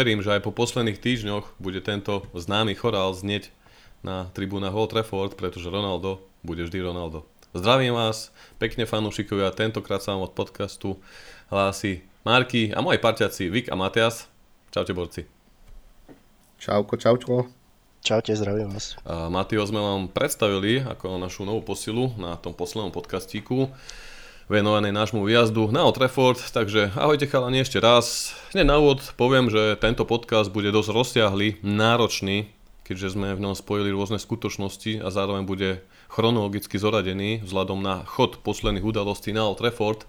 verím, že aj po posledných týždňoch bude tento známy chorál znieť na tribúnach Old Trafford, pretože Ronaldo bude vždy Ronaldo. Zdravím vás, pekne fanúšikovia, tentokrát sa vám od podcastu hlási Marky a moji parťaci Vik a Matias. Čaute borci. Čauko, čaučko. Čaute, zdravím vás. Matio sme vám predstavili ako našu novú posilu na tom poslednom podcastíku venované nášmu výjazdu na Old Trafford, takže ahojte chalani ešte raz. Hneď na úvod poviem, že tento podcast bude dosť rozsiahly, náročný, keďže sme v ňom spojili rôzne skutočnosti a zároveň bude chronologicky zoradený vzhľadom na chod posledných udalostí na Old Trafford,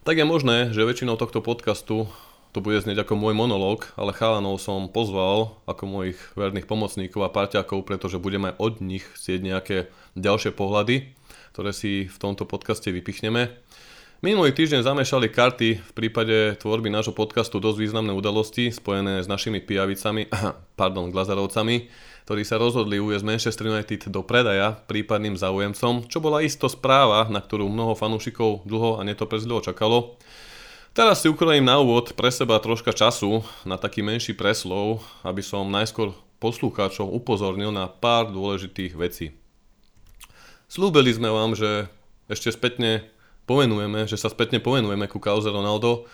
tak je možné, že väčšinou tohto podcastu to bude znieť ako môj monológ, ale chalanov som pozval ako mojich verných pomocníkov a parťákov, pretože budeme aj od nich chcieť nejaké ďalšie pohľady ktoré si v tomto podcaste vypichneme. Minulý týždeň zamešali karty v prípade tvorby nášho podcastu dosť významné udalosti spojené s našimi pijavicami, pardon, glazarovcami, ktorí sa rozhodli uviezť Manchester United do predaja prípadným záujemcom, čo bola isto správa, na ktorú mnoho fanúšikov dlho a netoprezlivo čakalo. Teraz si ukrojím na úvod pre seba troška času na taký menší preslov, aby som najskôr poslucháčov upozornil na pár dôležitých vecí. Slúbili sme vám, že ešte spätne povenujeme, že sa spätne povenujeme ku kauze Ronaldo,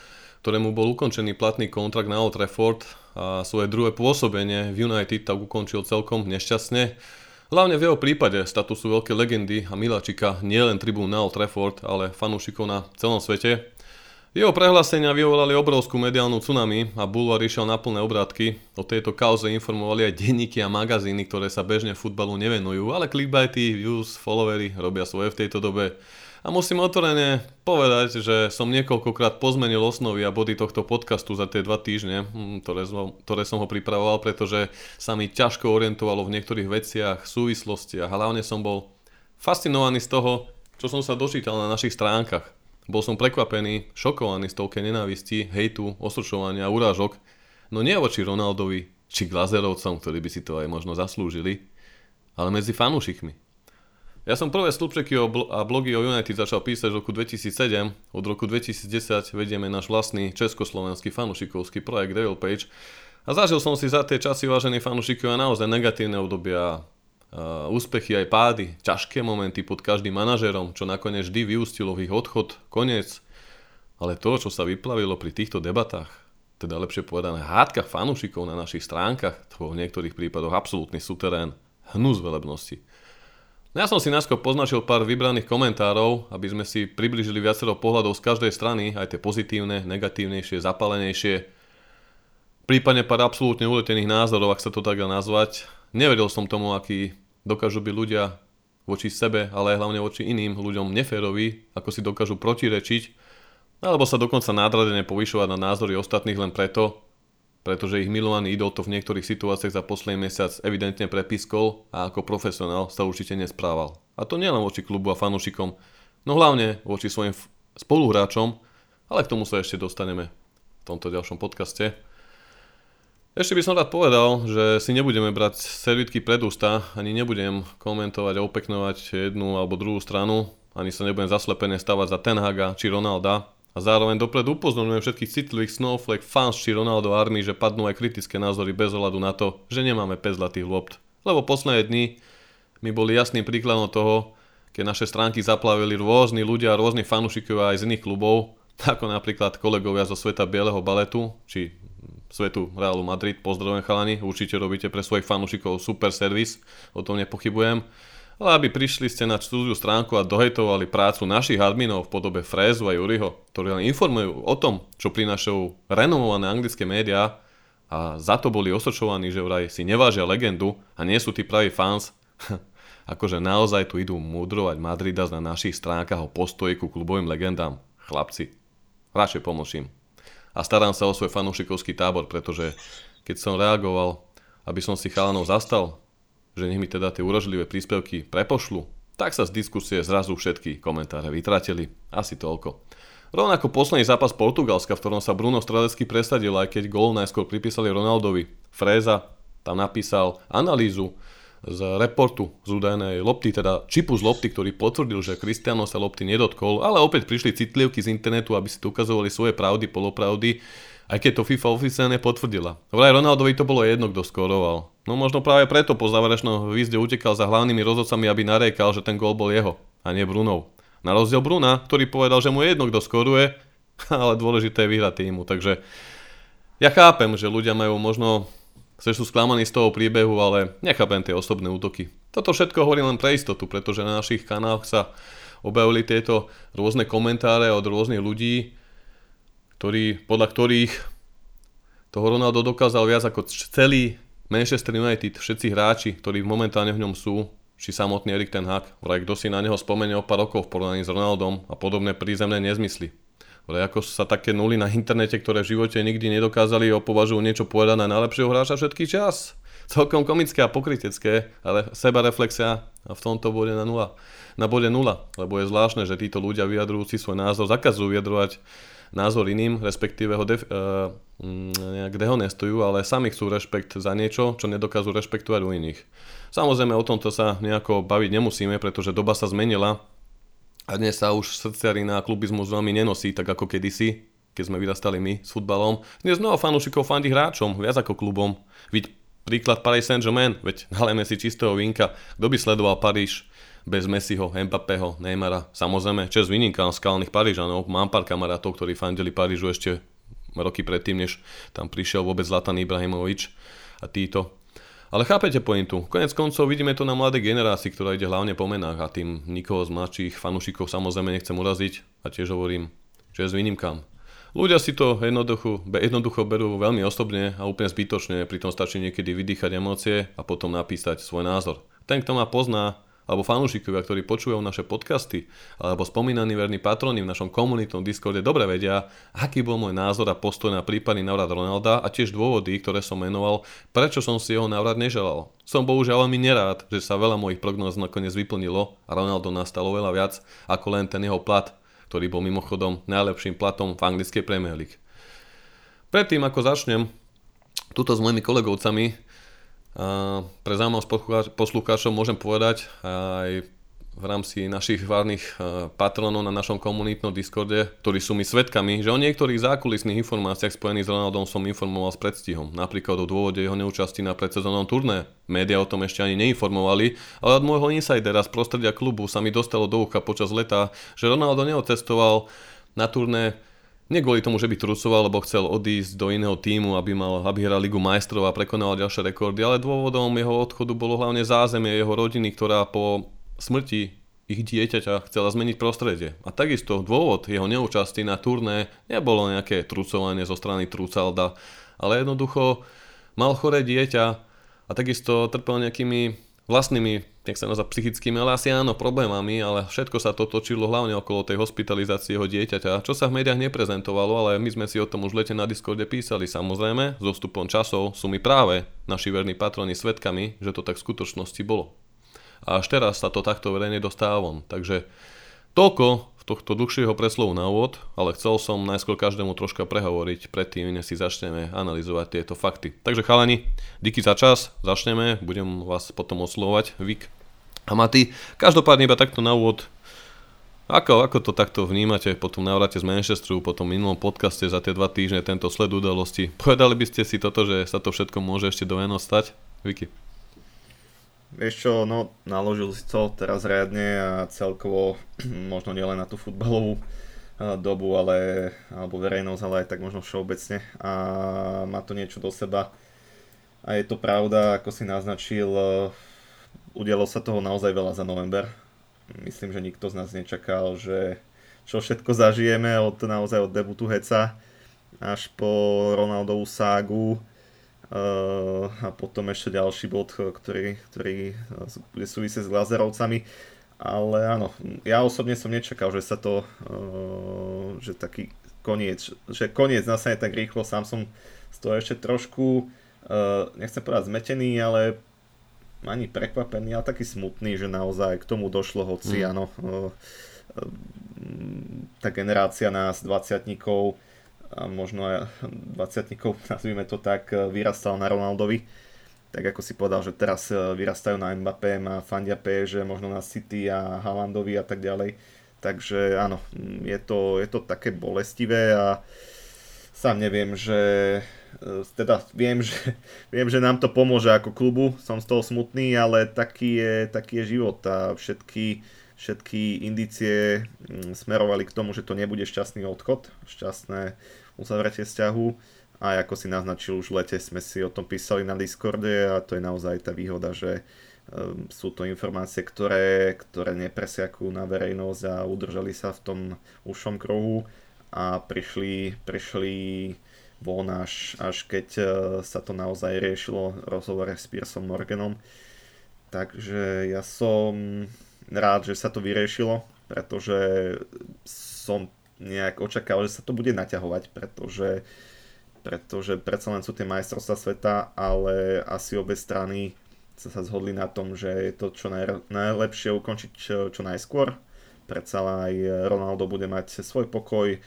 ktorému bol ukončený platný kontrakt na Old Trafford a svoje druhé pôsobenie v United tak ukončil celkom nešťastne. Hlavne v jeho prípade statusu veľké legendy a miláčika nielen tribún na Old Trafford, ale fanúšikov na celom svete. Jeho prehlásenia vyvolali obrovskú mediálnu tsunami a Bulvar išiel na plné obrátky. O tejto kauze informovali aj denníky a magazíny, ktoré sa bežne futbalu nevenujú, ale clickbaity, views, followery robia svoje v tejto dobe. A musím otvorene povedať, že som niekoľkokrát pozmenil osnovy a body tohto podcastu za tie dva týždne, hm, ktoré som, ktoré som ho pripravoval, pretože sa mi ťažko orientovalo v niektorých veciach, súvislostiach a hlavne som bol fascinovaný z toho, čo som sa dočítal na našich stránkach. Bol som prekvapený, šokovaný z toľké nenávisti, hejtu, osočovania urážok, no nie voči Ronaldovi či Glazerovcom, ktorí by si to aj možno zaslúžili, ale medzi fanúšikmi. Ja som prvé stĺpčeky a blogy o United začal písať v roku 2007. Od roku 2010 vedieme náš vlastný československý fanúšikovský projekt Devil Page a zažil som si za tie časy, vážení fanúšikovia, naozaj negatívne obdobia úspechy aj pády, ťažké momenty pod každým manažerom, čo nakoniec vždy vyústilo v ich odchod, koniec. Ale to, čo sa vyplavilo pri týchto debatách, teda lepšie povedané hádkach fanúšikov na našich stránkach, to v niektorých prípadoch absolútny suterén, hnus velebnosti. No ja som si náskôr poznačil pár vybraných komentárov, aby sme si približili viacero pohľadov z každej strany, aj tie pozitívne, negatívnejšie, zapalenejšie, prípadne pár absolútne uletených názorov, ak sa to tak dá nazvať. Neveril som tomu, aký dokážu byť ľudia voči sebe, ale aj hlavne voči iným ľuďom neféroví, ako si dokážu protirečiť, alebo sa dokonca nádradene povyšovať na názory ostatných len preto, pretože ich milovaný idol to v niektorých situáciách za posledný mesiac evidentne prepiskol a ako profesionál sa určite nesprával. A to nielen voči klubu a fanúšikom, no hlavne voči svojim spoluhráčom, ale k tomu sa ešte dostaneme v tomto ďalšom podcaste. Ešte by som rád povedal, že si nebudeme brať servitky pred ústa, ani nebudem komentovať a opeknovať jednu alebo druhú stranu, ani sa nebudem zaslepene stavať za Tenhaga či Ronalda. A zároveň dopredu upozorňujem všetkých citlivých snowflake fans či Ronaldo Army, že padnú aj kritické názory bez ohľadu na to, že nemáme 5 zlatých lopt. Lebo posledné dni mi boli jasným príkladom toho, keď naše stránky zaplavili rôzni ľudia, rôzni fanúšikovia aj z iných klubov, ako napríklad kolegovia zo sveta bieleho baletu, či svetu Realu Madrid. Pozdravujem chalani, určite robíte pre svojich fanúšikov super servis, o tom nepochybujem. Ale aby prišli ste na cudziu stránku a dohejtovali prácu našich adminov v podobe Frézu a Juriho, ktorí len informujú o tom, čo prinášajú renomované anglické médiá a za to boli osočovaní, že vraj si nevážia legendu a nie sú tí praví fans, akože naozaj tu idú mudrovať Madridas na našich stránkach o postoji ku klubovým legendám. Chlapci, radšej pomlčím a starám sa o svoj fanúšikovský tábor, pretože keď som reagoval, aby som si chalanov zastal, že nech mi teda tie uražlivé príspevky prepošlu, tak sa z diskusie zrazu všetky komentáre vytratili. Asi toľko. Rovnako posledný zápas Portugalska, v ktorom sa Bruno Strelecký presadil, aj keď gól najskôr pripísali Ronaldovi. Fréza tam napísal analýzu z reportu z údajnej lopty, teda čipu z lopty, ktorý potvrdil, že Cristiano sa lopty nedotkol, ale opäť prišli citlivky z internetu, aby si tu ukazovali svoje pravdy, polopravdy. Aj keď to FIFA oficiálne potvrdila. Vraj Ronaldovi to bolo jedno, kto skoroval. No možno práve preto po záverečnom výzde utekal za hlavnými rozhodcami, aby narekal, že ten gól bol jeho a nie Brunov. Na rozdiel Bruna, ktorý povedal, že mu je jedno, kto skoruje, ale dôležité je vyhrať týmu. Takže ja chápem, že ľudia majú možno že sú sklamaní z toho príbehu, ale nechápem tie osobné útoky. Toto všetko hovorím len pre istotu, pretože na našich kanáloch sa objavili tieto rôzne komentáre od rôznych ľudí, ktorí, podľa ktorých toho Ronaldo dokázal viac ako celý Manchester United, všetci hráči, ktorí momentálne v ňom sú, či samotný Erik ten Hag, vraj kto si na neho spomenie o pár rokov v porovnaní s Ronaldom a podobné prízemné nezmysly. Vraj ako sa také nuly na internete, ktoré v živote nikdy nedokázali, opovažujú niečo povedať na najlepšieho hráča všetký čas. Celkom komické a pokrytecké, ale seba reflexia v tomto bode na nula. Na bode nula, lebo je zvláštne, že títo ľudia vyjadrujúci svoj názor zakazujú vyjadrovať názor iným, respektíve ho def- uh, nejak dehonestujú, ale sami chcú rešpekt za niečo, čo nedokážu rešpektovať u iných. Samozrejme o tomto sa nejako baviť nemusíme, pretože doba sa zmenila a dnes sa už srdciarina a klubizmus veľmi nenosí, tak ako kedysi, keď sme vyrastali my s futbalom. Dnes mnoho fanúšikov fandí hráčom, viac ako klubom. Vidť príklad Paris Saint-Germain, veď nalejme si čistého vinka. Kto by sledoval Paríž bez Messiho, Mbappého, Neymara. Samozrejme, čes vynikám skalných Parížanov. Mám pár kamarátov, ktorí fandili Parížu ešte roky predtým, než tam prišiel vôbec Zlatan Ibrahimovič a títo. Ale chápete pointu. Konec koncov vidíme to na mladej generácii, ktorá ide hlavne po menách a tým nikoho z mladších fanúšikov samozrejme nechcem uraziť a tiež hovorím, že s výnimkám. Ľudia si to jednoducho, jednoducho berú veľmi osobne a úplne zbytočne, pritom stačí niekedy vydýchať emócie a potom napísať svoj názor. Ten, kto ma pozná, alebo fanúšikovia, ktorí počúvajú naše podcasty, alebo spomínaní verní patroni v našom komunitnom Discorde dobre vedia, aký bol môj názor a postoj na prípadný návrat Ronalda a tiež dôvody, ktoré som menoval, prečo som si jeho návrat neželal. Som bohužiaľ veľmi nerád, že sa veľa mojich prognóz nakoniec vyplnilo a Ronaldo nastalo veľa viac ako len ten jeho plat, ktorý bol mimochodom najlepším platom v anglickej Premier League. Predtým ako začnem, tuto s mojimi kolegovcami pre zaujímavosť poslucháčov môžem povedať aj v rámci našich várnych e, patronov na našom komunitnom Discorde, ktorí sú mi svetkami, že o niektorých zákulisných informáciách spojených s Ronaldom som informoval s predstihom. Napríklad o dôvode jeho neúčasti na predsezónnom turné. Média o tom ešte ani neinformovali, ale od môjho insidera z prostredia klubu sa mi dostalo do ucha počas leta, že Ronaldo neocestoval na turné nie kvôli tomu, že by trucoval, lebo chcel odísť do iného týmu, aby, mal, aby hral Ligu majstrov a prekonal ďalšie rekordy, ale dôvodom jeho odchodu bolo hlavne zázemie jeho rodiny, ktorá po smrti ich dieťaťa chcela zmeniť prostredie. A takisto dôvod jeho neúčasti na turné nebolo nejaké trucovanie zo strany Trucalda, ale jednoducho mal choré dieťa a takisto trpel nejakými vlastnými nech sa nazva psychickými, ale asi áno, problémami, ale všetko sa to točilo hlavne okolo tej hospitalizácie jeho dieťaťa, čo sa v médiách neprezentovalo, ale my sme si o tom už lete na Discorde písali samozrejme, s dostupom časov sú mi práve naši verní patroni svetkami, že to tak v skutočnosti bolo. A až teraz sa to takto verejne dostáva von, takže toľko tohto dlhšieho preslovu na úvod, ale chcel som najskôr každému troška prehovoriť predtým, než si začneme analyzovať tieto fakty. Takže chalani, díky za čas, začneme, budem vás potom oslovať, Vik a Maty. Každopádne iba takto na úvod, ako, ako to takto vnímate po tom návrate z Manchesteru, po tom minulom podcaste za tie dva týždne, tento sled udalosti? Povedali by ste si toto, že sa to všetko môže ešte do stať? Vicky. Vieš čo, no naložil si to teraz riadne a celkovo možno nielen na tú futbalovú dobu, ale, alebo verejnosť, ale aj tak možno všeobecne a má to niečo do seba. A je to pravda, ako si naznačil, e, udialo sa toho naozaj veľa za november. Myslím, že nikto z nás nečakal, že čo všetko zažijeme od naozaj od debutu Heca až po Ronaldovú ságu a potom ešte ďalší bod, ktorý, ktorý bude súvisieť s Lazerovcami. Ale áno, ja osobne som nečakal, že sa to, že taký koniec, že koniec nastane tak rýchlo, sám som z toho ešte trošku, nechcem povedať zmetený, ale ani prekvapený, ale taký smutný, že naozaj k tomu došlo, hoci mm. áno, tá generácia nás, 20 a možno aj 20 nazvime to tak, e, vyrastal na Ronaldovi. Tak ako si povedal, že teraz e, vyrastajú na Mbappé a fandia že možno na City a Haalandovi a tak ďalej. Takže áno, je to, je to také bolestivé a sám neviem, že e, teda viem, že, viem, že nám to pomôže ako klubu, som z toho smutný, ale taký je, taký je život a všetky, všetky indície mm, smerovali k tomu, že to nebude šťastný odchod, šťastné uzavretie vzťahu a ako si naznačil už v lete sme si o tom písali na Discorde a to je naozaj tá výhoda, že um, sú to informácie, ktoré, ktoré nepresiakujú na verejnosť a udržali sa v tom ušom kruhu a prišli, prišli von až, až keď uh, sa to naozaj riešilo v rozhovore s Piersom Morganom. Takže ja som rád, že sa to vyriešilo, pretože som nejak očakával, že sa to bude naťahovať, pretože pretože predsa len sú tie majstrovstvá sveta, ale asi obe strany sa, sa zhodli na tom, že je to čo naj, najlepšie ukončiť čo, čo najskôr. Predsa aj Ronaldo bude mať svoj pokoj, e,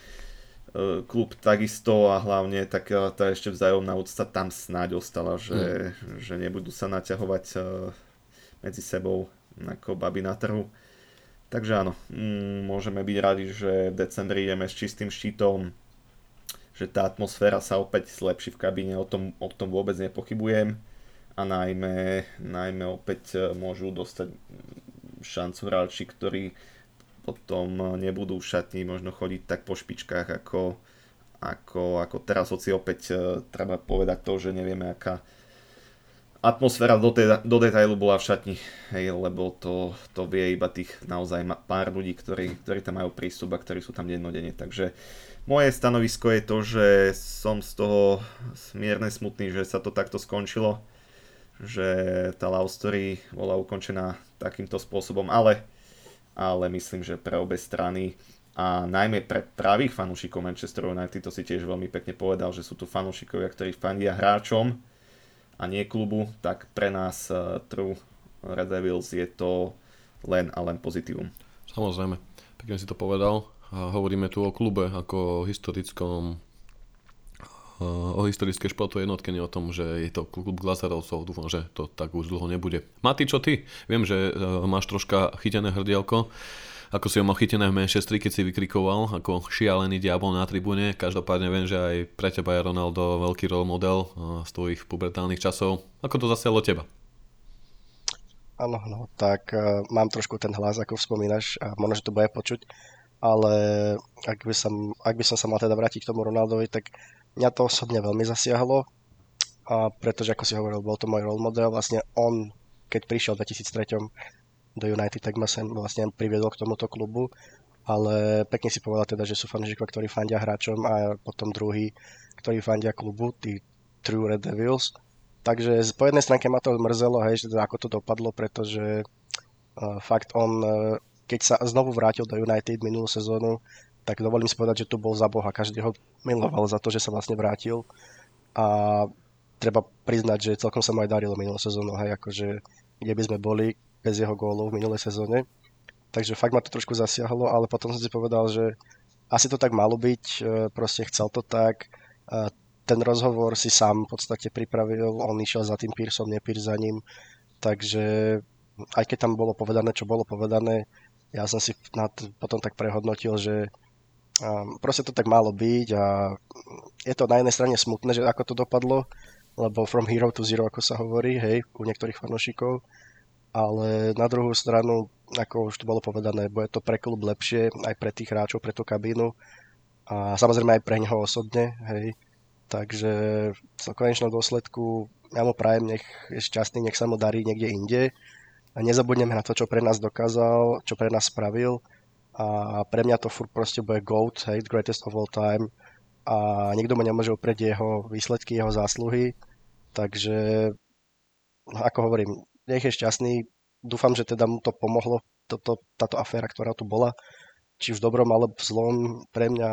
klub takisto a hlavne tak tá ešte vzájomná úcta tam snáď ostala, že, mm. že nebudú sa naťahovať e, medzi sebou ako baby na trhu. Takže áno, môžeme byť radi, že v decembri ideme s čistým štítom, že tá atmosféra sa opäť zlepší v kabíne, o tom, o tom vôbec nepochybujem a najmä, najmä opäť e, môžu dostať šancu hráči, ktorí potom nebudú v šatni možno chodiť tak po špičkách ako, ako, ako teraz, hoci opäť e, treba povedať to, že nevieme aká atmosféra do, te, do detailu bola v šatni, hej, lebo to, to vie iba tých naozaj pár ľudí, ktorí, ktorí tam majú prístup a ktorí sú tam dennodenne, takže moje stanovisko je to, že som z toho smierne smutný, že sa to takto skončilo, že tá love story bola ukončená takýmto spôsobom, ale, ale myslím, že pre obe strany a najmä pre pravých fanúšikov Manchester United to si tiež veľmi pekne povedal, že sú tu fanúšikovia, ktorí fandia hráčom a nie klubu, tak pre nás uh, True Red Devils je to len a len pozitívum. Samozrejme, pekne si to povedal a hovoríme tu o klube ako o historickom o historickej športovej jednotke, nie o tom, že je to klub Glazerovcov. Dúfam, že to tak už dlho nebude. Mati, čo ty? Viem, že e, máš troška chytené hrdielko. Ako si ho mal chytené v Manchesteri, keď si vykrikoval ako šialený diabol na tribúne. Každopádne viem, že aj pre teba je Ronaldo veľký role model z tvojich pubertálnych časov. Ako to zasialo teba? Áno, no, tak uh, mám trošku ten hlas, ako spomínaš, a možno, že to bude počuť ale ak by, som, ak by som sa mal teda vrátiť k tomu Ronaldovi, tak mňa to osobne veľmi zasiahlo, a pretože ako si hovoril, bol to môj role model, vlastne on, keď prišiel v 2003 do United, tak ma sem vlastne priviedol k tomuto klubu, ale pekne si povedal teda, že sú fanúšikovia, ktorí fandia hráčom a potom druhý, ktorí fandia klubu, tí True Red Devils. Takže po jednej stránke ma to mrzelo, hej, že teda ako to dopadlo, pretože uh, fakt on uh, keď sa znovu vrátil do United minulú sezónu, tak dovolím si povedať, že tu bol za Boha. Každý ho miloval za to, že sa vlastne vrátil. A treba priznať, že celkom sa mu aj darilo minulú sezónu, hej, akože kde by sme boli bez jeho gólov v minulej sezóne. Takže fakt ma to trošku zasiahlo, ale potom som si povedal, že asi to tak malo byť, e, proste chcel to tak. Ten rozhovor si sám v podstate pripravil, on išiel za tým Pearsom, Pierce za ním. Takže aj keď tam bolo povedané, čo bolo povedané, ja som si potom tak prehodnotil, že um, proste to tak malo byť a je to na jednej strane smutné, že ako to dopadlo, lebo from hero to zero, ako sa hovorí, hej, u niektorých fanúšikov, ale na druhú stranu, ako už tu bolo povedané, bude to pre klub lepšie, aj pre tých hráčov, pre tú kabínu. A samozrejme aj pre neho osobne, hej, takže v konečnom dôsledku ja mu prajem, nech je šťastný, nech sa mu darí niekde inde, a nezabudneme na to, čo pre nás dokázal, čo pre nás spravil. A pre mňa to furt proste bude GOAT, hej, greatest of all time. A nikto mu nemôže uprieť jeho výsledky, jeho zásluhy, takže ako hovorím, nech je šťastný, dúfam, že teda mu to pomohlo, toto, táto aféra, ktorá tu bola, či v dobrom alebo v zlom, pre mňa,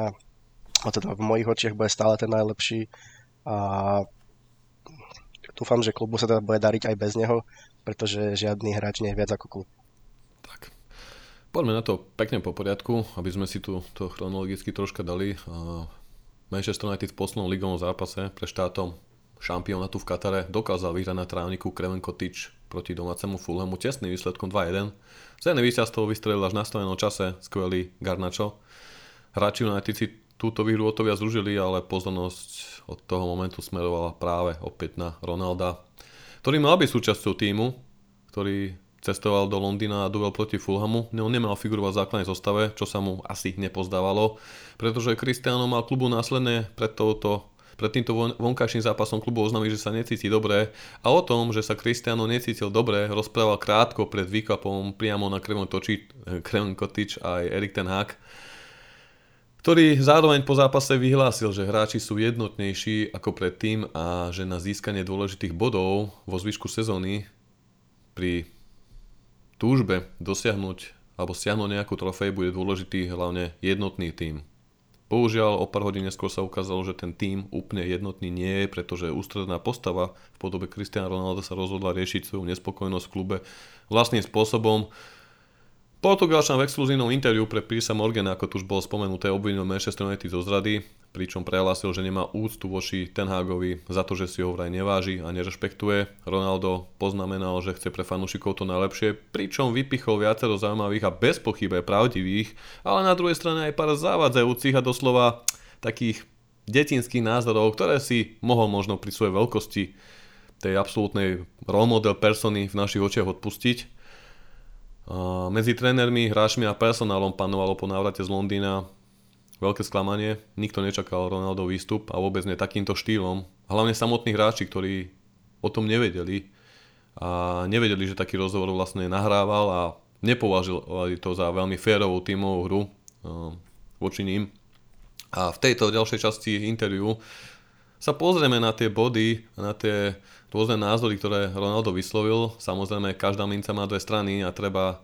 a teda v mojich očiach bude stále ten najlepší a dúfam, že klubu sa teda bude dariť aj bez neho, pretože žiadny hráč nie je viac ako klub. Tak. Poďme na to pekne po poriadku, aby sme si tu to chronologicky troška dali. Manchester United v poslednom ligovom zápase pre štátom šampionátu v Katare dokázal vyhrať na trávniku Kreven Cottage proti domácemu Fulhamu tesným výsledkom 2-1. Cene víťazstvo vystrelil až na nastavenom čase skvelý Garnačo. Hráči United si tú túto výhru o to ale pozornosť od toho momentu smerovala práve opäť na Ronalda, ktorý mal byť súčasťou týmu, ktorý cestoval do Londýna a duel proti Fulhamu. On nemal figurovať v základnej zostave, čo sa mu asi nepozdávalo, pretože Cristiano mal klubu následne pred touto pred týmto vonkajším zápasom klubu oznámil, že sa necíti dobre a o tom, že sa Cristiano necítil dobre, rozprával krátko pred výkapom priamo na Kreven Kotič aj Erik Ten Hag, ktorý zároveň po zápase vyhlásil, že hráči sú jednotnejší ako predtým a že na získanie dôležitých bodov vo zvyšku sezóny pri túžbe dosiahnuť alebo stiahnuť nejakú trofej bude dôležitý hlavne jednotný tým. Bohužiaľ, o pár hodín neskôr sa ukázalo, že ten tým úplne jednotný nie je, pretože ústredná postava v podobe Cristiano Ronaldo sa rozhodla riešiť svoju nespokojnosť v klube vlastným spôsobom. Portugalčan v exkluzívnom interviu pre Pirsa Morgana, ako tu už bolo spomenuté, obvinil Manchester United zo zrady, pričom prehlásil, že nemá úctu voči Ten Hagovi za to, že si ho vraj neváži a nerešpektuje. Ronaldo poznamenal, že chce pre fanúšikov to najlepšie, pričom vypichol viacero zaujímavých a bez pochybe pravdivých, ale na druhej strane aj pár zavádzajúcich a doslova takých detinských názorov, ktoré si mohol možno pri svojej veľkosti tej absolútnej role model persony v našich očiach odpustiť. Medzi trénermi, hráčmi a personálom panovalo po návrate z Londýna veľké sklamanie. Nikto nečakal Ronaldo výstup a vôbec nie takýmto štýlom. Hlavne samotní hráči, ktorí o tom nevedeli a nevedeli, že taký rozhovor vlastne nahrával a nepovažovali to za veľmi férovú tímovú hru voči ním. A v tejto ďalšej časti interviu sa pozrieme na tie body, na tie rôzne názory, ktoré Ronaldo vyslovil. Samozrejme, každá minca má dve strany a treba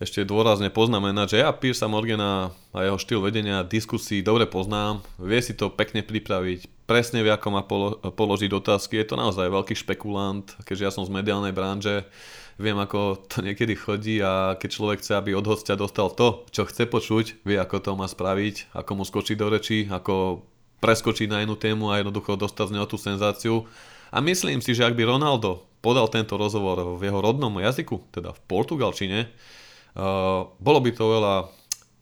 ešte dôrazne poznamenať, že ja Piersa Morgana a jeho štýl vedenia diskusí dobre poznám, vie si to pekne pripraviť, presne vie, ako má polo- položiť otázky, je to naozaj veľký špekulant, keďže ja som z mediálnej branže, viem, ako to niekedy chodí a keď človek chce, aby od hostia dostal to, čo chce počuť, vie, ako to má spraviť, ako mu skočiť do rečí, ako preskočiť na jednu tému a jednoducho dostať z neho tú senzáciu. A myslím si, že ak by Ronaldo podal tento rozhovor v jeho rodnom jazyku, teda v portugalčine, bolo by to veľa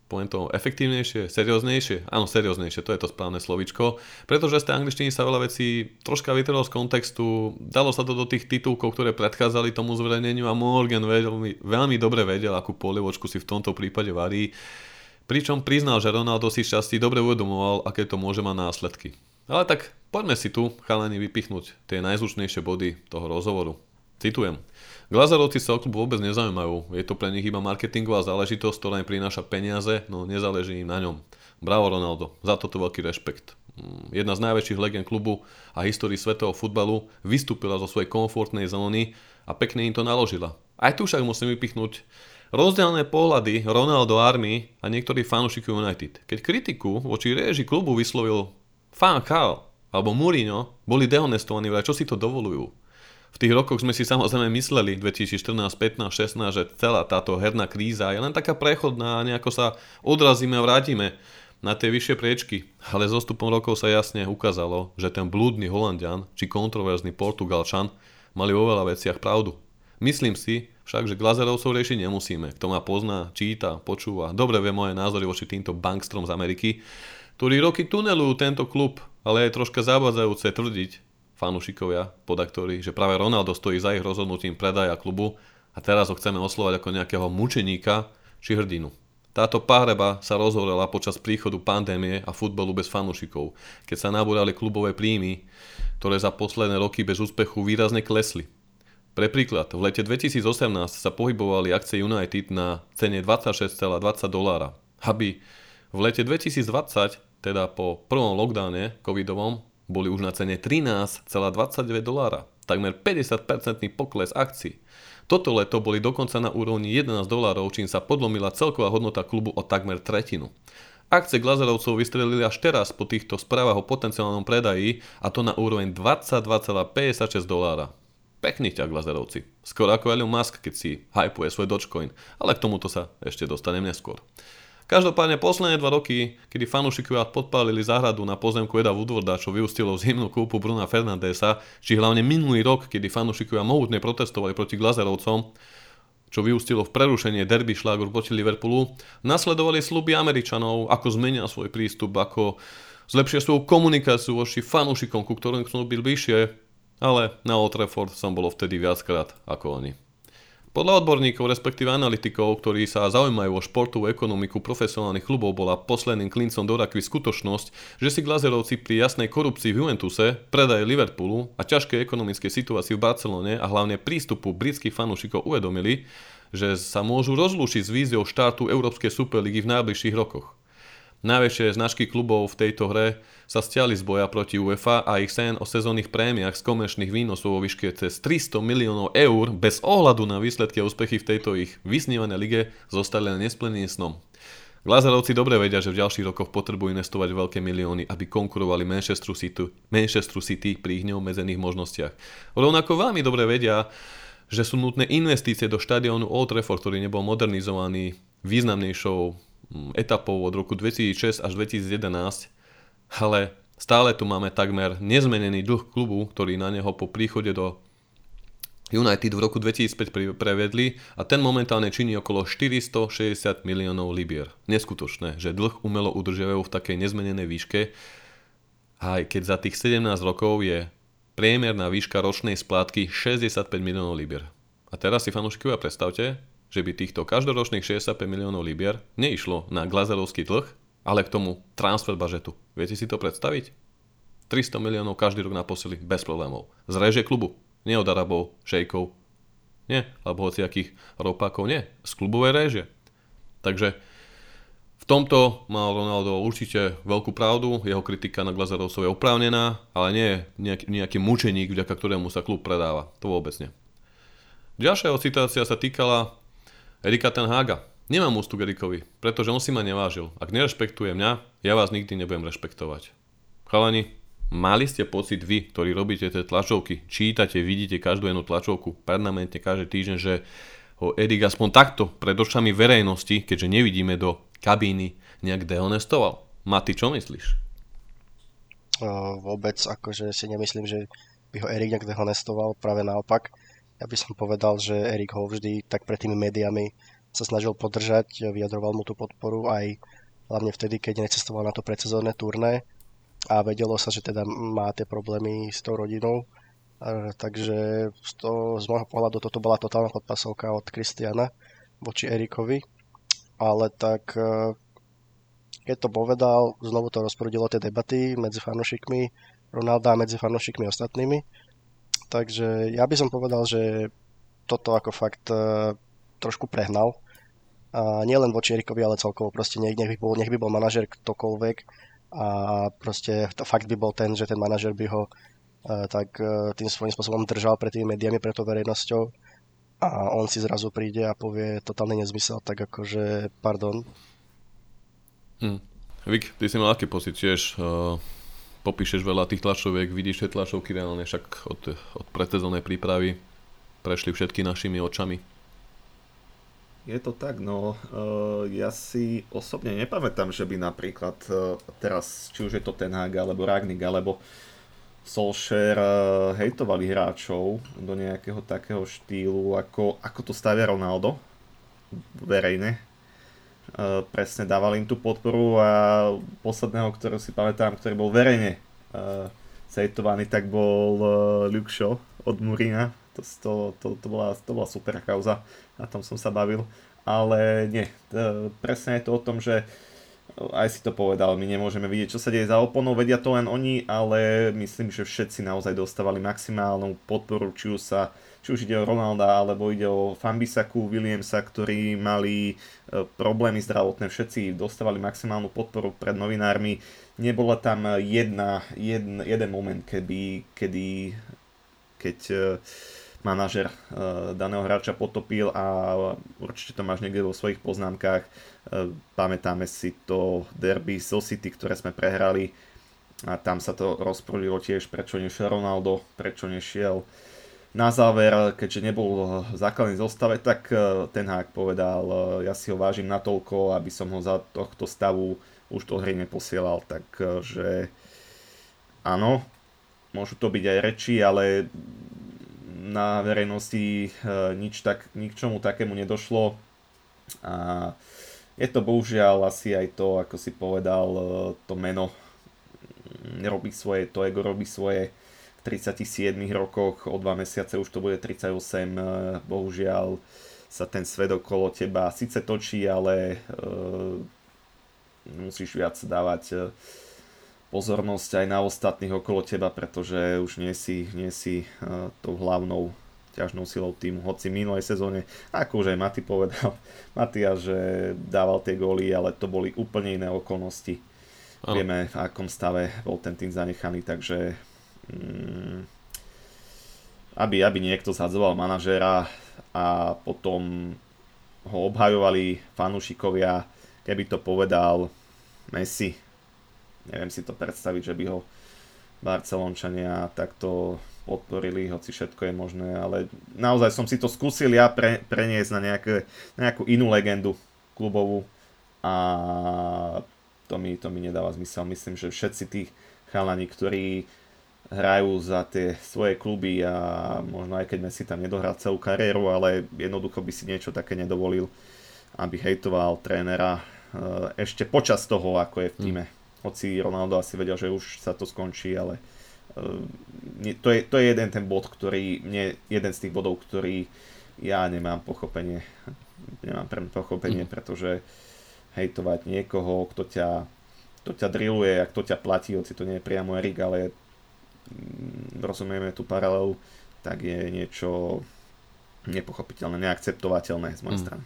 poviem to efektívnejšie, serióznejšie. Áno, serióznejšie, to je to správne slovičko. Pretože z tej angličtiny sa veľa vecí troška vytrhlo z kontextu, dalo sa to do tých titulkov, ktoré predchádzali tomu zverejneniu a Morgan veľmi, veľmi dobre vedel, akú polievočku si v tomto prípade varí. Pričom priznal, že Ronaldo si šťastí dobre uvedomoval, aké to môže mať následky. Ale tak poďme si tu, chalani, vypichnúť tie najzlučnejšie body toho rozhovoru. Citujem. Glazerovci sa o klub vôbec nezaujímajú. Je to pre nich iba marketingová záležitosť, ktorá im prináša peniaze, no nezáleží im na ňom. Bravo Ronaldo, za toto veľký rešpekt. Mm, jedna z najväčších legend klubu a histórii svetového futbalu vystúpila zo svojej komfortnej zóny a pekne im to naložila. Aj tu však musím vypichnúť rozdielne pohľady Ronaldo Army a niektorí fanúšikovia United. Keď kritiku voči réži klubu vyslovil Fan Gaal alebo Mourinho boli dehonestovaní, čo si to dovolujú. Tých rokoch sme si samozrejme mysleli, 2014, 15, 16, že celá táto herná kríza je len taká prechodná a nejako sa odrazíme a vrátime na tie vyššie priečky. Ale s ostupom rokov sa jasne ukázalo, že ten blúdny Holandian či kontroverzný Portugalčan mali vo veľa veciach pravdu. Myslím si však, že Glazerovcov riešiť nemusíme. Kto ma pozná, číta, počúva, dobre vie moje názory voči týmto bankstrom z Ameriky, ktorí roky tunelujú tento klub, ale je troška zavádzajúce tvrdiť, fanúšikovia, podaktori, že práve Ronaldo stojí za ich rozhodnutím predaja klubu a teraz ho chceme oslovať ako nejakého mučeníka či hrdinu. Táto páhreba sa rozhorela počas príchodu pandémie a futbalu bez fanúšikov, keď sa nabúrali klubové príjmy, ktoré za posledné roky bez úspechu výrazne klesli. Pre príklad, v lete 2018 sa pohybovali akcie United na cene 26,20 dolára, aby v lete 2020 teda po prvom lockdowne covidovom, boli už na cene 13,29 dolára, takmer 50% pokles akcií. Toto leto boli dokonca na úrovni 11 dolárov, čím sa podlomila celková hodnota klubu o takmer tretinu. Akcie Glazerovcov vystrelili až teraz po týchto správach o potenciálnom predaji a to na úroveň 22,56 dolára. Pekný ťah Glazerovci. Skoro ako Elon Musk, keď si hypuje svoj Dogecoin, ale k tomuto sa ešte dostanem neskôr. Každopádne posledné dva roky, kedy fanúšikovia podpálili záhradu na pozemku Eda Woodwarda, čo vyústilo v zimnú kúpu Bruna Fernandesa, či hlavne minulý rok, kedy fanúšikovia mohutne protestovali proti Glazerovcom, čo vyústilo v prerušenie derby šlágor proti Liverpoolu, nasledovali sluby Američanov, ako zmenia svoj prístup, ako zlepšia svoju komunikáciu voči fanúšikom, ku ktorým chcú byť bližšie, ale na Old Trafford som bolo vtedy viackrát ako oni. Podľa odborníkov, respektíve analytikov, ktorí sa zaujímajú o športovú ekonomiku profesionálnych klubov, bola posledným klincom do rakvy skutočnosť, že si Glazerovci pri jasnej korupcii v Juventuse, predaje Liverpoolu a ťažkej ekonomickej situácii v Barcelone a hlavne prístupu britských fanúšikov uvedomili, že sa môžu rozlúčiť s víziou štátu Európskej superligy v najbližších rokoch. Najväčšie značky klubov v tejto hre sa stiali z boja proti UEFA a ich sen o sezónnych prémiách z komerčných výnosov vo výške cez 300 miliónov eur bez ohľadu na výsledky a úspechy v tejto ich vysnívanej lige zostali len nespleným snom. Glazerovci dobre vedia, že v ďalších rokoch potrebujú investovať veľké milióny, aby konkurovali Manchester City, Manchester City pri ich neobmedzených možnostiach. Rovnako veľmi dobre vedia, že sú nutné investície do štadiónu Old Trafford, ktorý nebol modernizovaný významnejšou etapou od roku 2006 až 2011, ale stále tu máme takmer nezmenený dlh klubu, ktorý na neho po príchode do United v roku 2005 prevedli a ten momentálne činí okolo 460 miliónov libier. Neskutočné, že dlh umelo udržiavajú v takej nezmenenej výške, aj keď za tých 17 rokov je priemerná výška ročnej splátky 65 miliónov libier. A teraz si fanúšikovia predstavte, že by týchto každoročných 65 miliónov libier neišlo na glazerovský dlh, ale k tomu transfer budžetu. Viete si to predstaviť? 300 miliónov každý rok na posily bez problémov. Z reže klubu. Nie od Arabov, šejkov. Nie, alebo hociakých ropákov. Nie, z klubovej réže. Takže v tomto mal Ronaldo určite veľkú pravdu, jeho kritika na Glazerovcov je oprávnená, ale nie je nejaký, nejaký mučeník, vďaka ktorému sa klub predáva. To vôbec nie. Ďalšia citácia sa týkala Erika ten Haga. Nemám ústu k Erikovi, pretože on si ma nevážil. Ak nerešpektuje mňa, ja vás nikdy nebudem rešpektovať. Chalani, mali ste pocit vy, ktorí robíte tie tlačovky, čítate, vidíte každú jednu tlačovku permanentne každý týždeň, že ho Erik aspoň takto pred očami verejnosti, keďže nevidíme do kabíny, nejak dehonestoval. Mati, čo myslíš? Vôbec akože si nemyslím, že by ho Erik nejak dehonestoval, práve naopak ja by som povedal, že Erik ho vždy tak pred tými médiami sa snažil podržať, vyjadroval mu tú podporu aj hlavne vtedy, keď necestoval na to predsezónne turné a vedelo sa, že teda má tie problémy s tou rodinou. Takže to, z môjho pohľadu toto bola totálna podpasovka od Kristiana voči Erikovi. Ale tak e, keď to povedal, znovu to rozprudilo tie debaty medzi fanúšikmi Ronalda a medzi fanúšikmi ostatnými Takže ja by som povedal, že toto ako fakt uh, trošku prehnal. A nielen voči Erikovi, ale celkovo proste nech, by bol, nech by bol manažer ktokoľvek a proste fakt by bol ten, že ten manažer by ho uh, tak uh, tým svojím spôsobom držal pred tými médiami, pred tou verejnosťou a on si zrazu príde a povie totálny nezmysel, tak akože pardon. Hm. Vik, ty si mal aký pocit tiež uh popíšeš veľa tých tlačoviek, vidíš tie tlačovky reálne, však od, od pretezónnej prípravy prešli všetky našimi očami. Je to tak, no uh, ja si osobne nepamätám, že by napríklad uh, teraz, či už je to Ten Hag, alebo Ragnik, alebo Solskjaer uh, hejtovali hráčov do nejakého takého štýlu, ako, ako to stavia Ronaldo verejne, presne dávali im tú podporu a posledného, ktorého si pamätám, ktorý bol verejne sejtovaný, tak bol uh, Luke Shaw od Murina. To, to, to, to, bola, to bola super kauza, na tom som sa bavil. Ale nie, uh, presne je to o tom, že aj si to povedal, my nemôžeme vidieť, čo sa deje za oponou, vedia to len oni, ale myslím, že všetci naozaj dostávali maximálnu podporu, či už sa uh, či už ide o Ronalda, alebo ide o Fambisaku, Williamsa, ktorí mali e, problémy zdravotné, všetci dostávali maximálnu podporu pred novinármi. Nebola tam jedna, jeden, jeden moment, keby, kedy, keď e, manažer e, daného hráča potopil a určite to máš niekde vo svojich poznámkach. Pamätáme si to derby so City, ktoré sme prehrali a tam sa to rozprudilo tiež, prečo nešiel Ronaldo, prečo nešiel na záver, keďže nebol v základnej zostave, tak e, ten hák povedal, e, ja si ho vážim natoľko, aby som ho za tohto stavu už do hry neposielal, takže áno, môžu to byť aj reči, ale na verejnosti nič tak, ničomu takému nedošlo. A je to bohužiaľ asi aj to, ako si povedal, to meno. Robí svoje, to ego robí svoje 37 rokoch, o dva mesiace už to bude 38, bohužiaľ sa ten svet okolo teba síce točí, ale musíš viac dávať e, pozornosť aj na ostatných okolo teba, pretože už nie si, nie si e, tou hlavnou ťažnou silou týmu, hoci minulej sezóne, ako už aj Maty povedal, Matias, že dával tie góly, ale to boli úplne iné okolnosti. Ano. Vieme, v akom stave bol ten tým zanechaný, takže aby, aby niekto zhadzoval manažéra a potom ho obhajovali fanúšikovia, keby to povedal Messi, neviem si to predstaviť, že by ho Barcelončania takto podporili, hoci všetko je možné, ale naozaj som si to skúsil ja pre, preniesť na nejaké, nejakú inú legendu klubovú a to mi, to mi nedáva zmysel. Myslím, že všetci tí chalani, ktorí hrajú za tie svoje kluby a možno aj keď Messi tam nedohral celú kariéru, ale jednoducho by si niečo také nedovolil, aby hejtoval trénera Eh, ešte počas toho, ako je v týme. Mm. Hoci Ronaldo asi vedel, že už sa to skončí, ale eh, to je, to je jeden ten bod, ktorý, mne, jeden z tých bodov, ktorý ja nemám pochopenie. Nemám pre pochopenie, mm. pretože hejtovať niekoho, kto ťa, kto ťa drilluje a kto ťa platí, hoci to nie je priamo Erik, ale rozumieme tú paralelu, tak je niečo nepochopiteľné, neakceptovateľné z mojej mm. strany.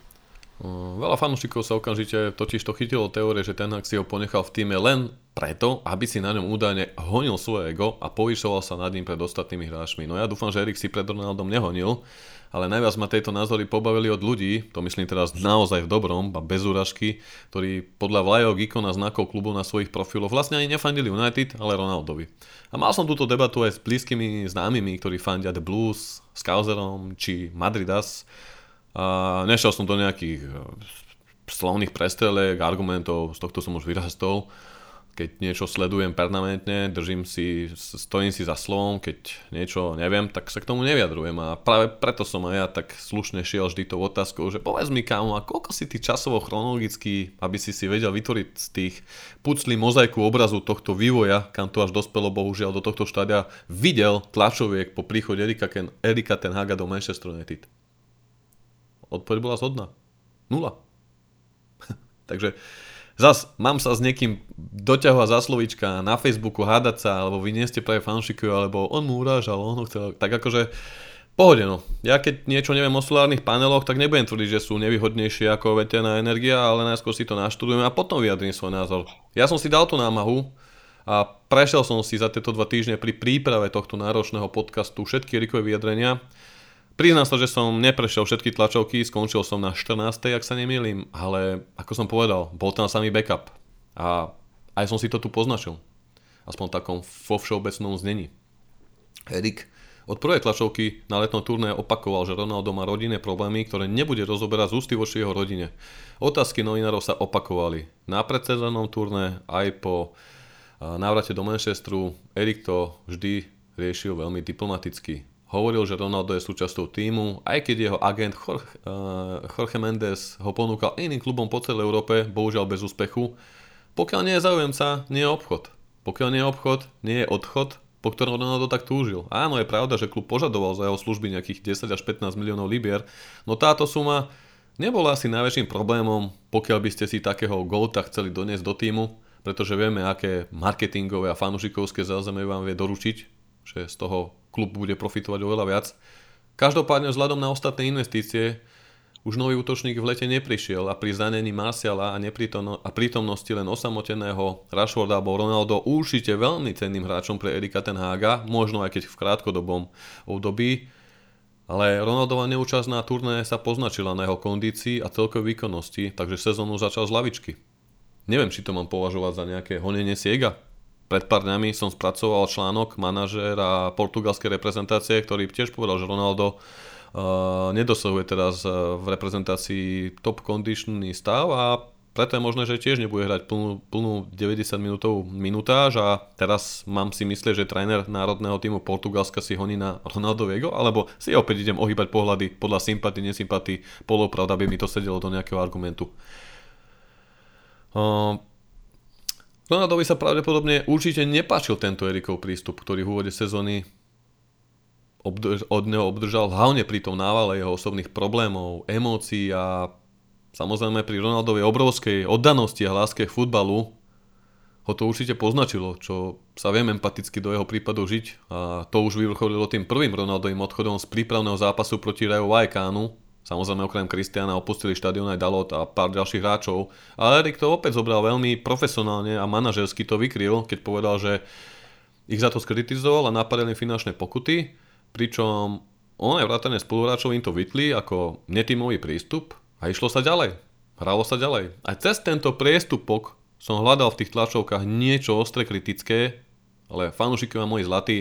Veľa fanúšikov sa okamžite totiž to chytilo teórie, že ten si ho ponechal v týme len preto, aby si na ňom údajne honil svoje ego a povyšoval sa nad ním pred ostatnými hráčmi. No ja dúfam, že Erik si pred Ronaldom nehonil, ale najviac ma tejto názory pobavili od ľudí, to myslím teraz naozaj v dobrom, a bez úražky, ktorí podľa vlajok, ikona, znakov klubu na svojich profiloch vlastne ani nefandili United, ale Ronaldovi. A mal som túto debatu aj s blízkymi známymi, ktorí fandia The Blues, s Kauzerom či Madridas, a nešiel som do nejakých e, slovných prestrelek, argumentov, z tohto som už vyrastol. Keď niečo sledujem permanentne, držím si, stojím si za slovom, keď niečo neviem, tak sa k tomu neviadrujem. A práve preto som aj ja tak slušne šiel vždy tou otázkou, že povedz mi kámo, a koľko si ty časovo chronologicky, aby si si vedel vytvoriť z tých puclí mozaiku obrazu tohto vývoja, kam to až dospelo bohužiaľ do tohto štádia, videl tlačoviek po príchode Erika, Ken, Erika Ten Haga do Manchester United. Odpoveď bola zhodná. Nula. Takže zas mám sa s niekým doťahovať za slovička na Facebooku, hádať sa, alebo vy nie ste práve fanšiky, alebo on mu urážal, on ho chcel, tak akože pohode no. Ja keď niečo neviem o solárnych paneloch, tak nebudem tvrdiť, že sú nevýhodnejšie ako veterná energia, ale najskôr si to naštudujem a potom vyjadrím svoj názor. Ja som si dal tú námahu a prešiel som si za tieto dva týždne pri príprave tohto náročného podcastu všetky Rikové vyjadrenia Priznám sa, že som neprešiel všetky tlačovky, skončil som na 14. ak sa nemýlim, ale ako som povedal, bol tam samý backup. A aj som si to tu poznačil. Aspoň takom vo všeobecnom znení. Erik od prvej tlačovky na letnom turné opakoval, že Ronaldo má rodinné problémy, ktoré nebude rozoberať z ústy voči jeho rodine. Otázky novinárov sa opakovali. Na predsezónnom turné aj po návrate do Manchesteru Erik to vždy riešil veľmi diplomaticky hovoril, že Ronaldo je súčasťou týmu, aj keď jeho agent uh, Jorge Mendes ho ponúkal iným klubom po celej Európe, bohužiaľ bez úspechu. Pokiaľ nie je záujemca, nie je obchod. Pokiaľ nie je obchod, nie je odchod, po ktorom Ronaldo tak túžil. Áno, je pravda, že klub požadoval za jeho služby nejakých 10 až 15 miliónov libier, no táto suma nebola asi najväčším problémom, pokiaľ by ste si takého Golta chceli doniesť do týmu, pretože vieme, aké marketingové a fanušikovské zázemie vám vie doručiť, že z toho klub bude profitovať oveľa viac. Každopádne vzhľadom na ostatné investície už nový útočník v lete neprišiel a pri zranení Marciala a, a prítomnosti len osamoteného Rashforda alebo Ronaldo určite veľmi cenným hráčom pre Erika Ten Haga, možno aj keď v krátkodobom období, ale Ronaldova neúčasť na turné sa poznačila na jeho kondícii a celkovej výkonnosti, takže sezónu začal z lavičky. Neviem, či to mám považovať za nejaké honenie Siega, pred pár dňami som spracoval článok manažéra portugalskej reprezentácie, ktorý tiež povedal, že Ronaldo uh, nedosahuje teraz uh, v reprezentácii top conditionný stav a preto je možné, že tiež nebude hrať plnú, plnú 90 minútovú minutáž a teraz mám si myslieť, že tréner národného týmu Portugalska si honí na Ronaldoviego, alebo si opäť idem ohýbať pohľady podľa sympatii, nesympatii, polopravda, aby mi to sedelo do nejakého argumentu. Uh, Ronaldovi sa pravdepodobne určite nepáčil tento Erikov prístup, ktorý v úvode sezóny obdrž- od neho obdržal hlavne pri tom návale jeho osobných problémov, emócií a Samozrejme pri Ronaldovej obrovskej oddanosti a láske k futbalu ho to určite poznačilo, čo sa viem empaticky do jeho prípadu žiť a to už vyvrcholilo tým prvým Ronaldovým odchodom z prípravného zápasu proti Rayo Vallecano. Samozrejme okrem Kristiana opustili štadión aj Dalot a pár ďalších hráčov, ale Erik to opäť zobral veľmi profesionálne a manažersky to vykryl, keď povedal, že ich za to skritizoval a napadali finančné pokuty, pričom on aj vrátane spoluhráčov im to vytli ako netímový prístup a išlo sa ďalej. Hralo sa ďalej. Aj cez tento priestupok som hľadal v tých tlačovkách niečo ostre kritické, ale fanúšikovia moji zlatí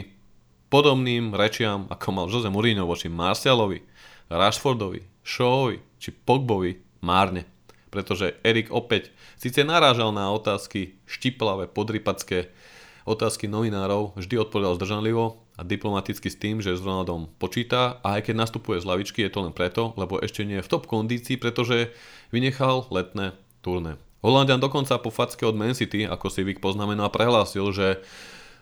podobným rečiam, ako mal Jose Mourinho voči Marcialovi, Rashfordovi, Shawovi či Pogbovi, márne. Pretože Erik opäť síce narážal na otázky štiplavé, podrypacké, otázky novinárov, vždy odpovedal zdržanlivo, a diplomaticky s tým, že s Ronaldom počíta a aj keď nastupuje z lavičky, je to len preto, lebo ešte nie je v top kondícii, pretože vynechal letné turné. Holandian dokonca po facke od Man City, ako si Vik poznamenal, prehlásil, že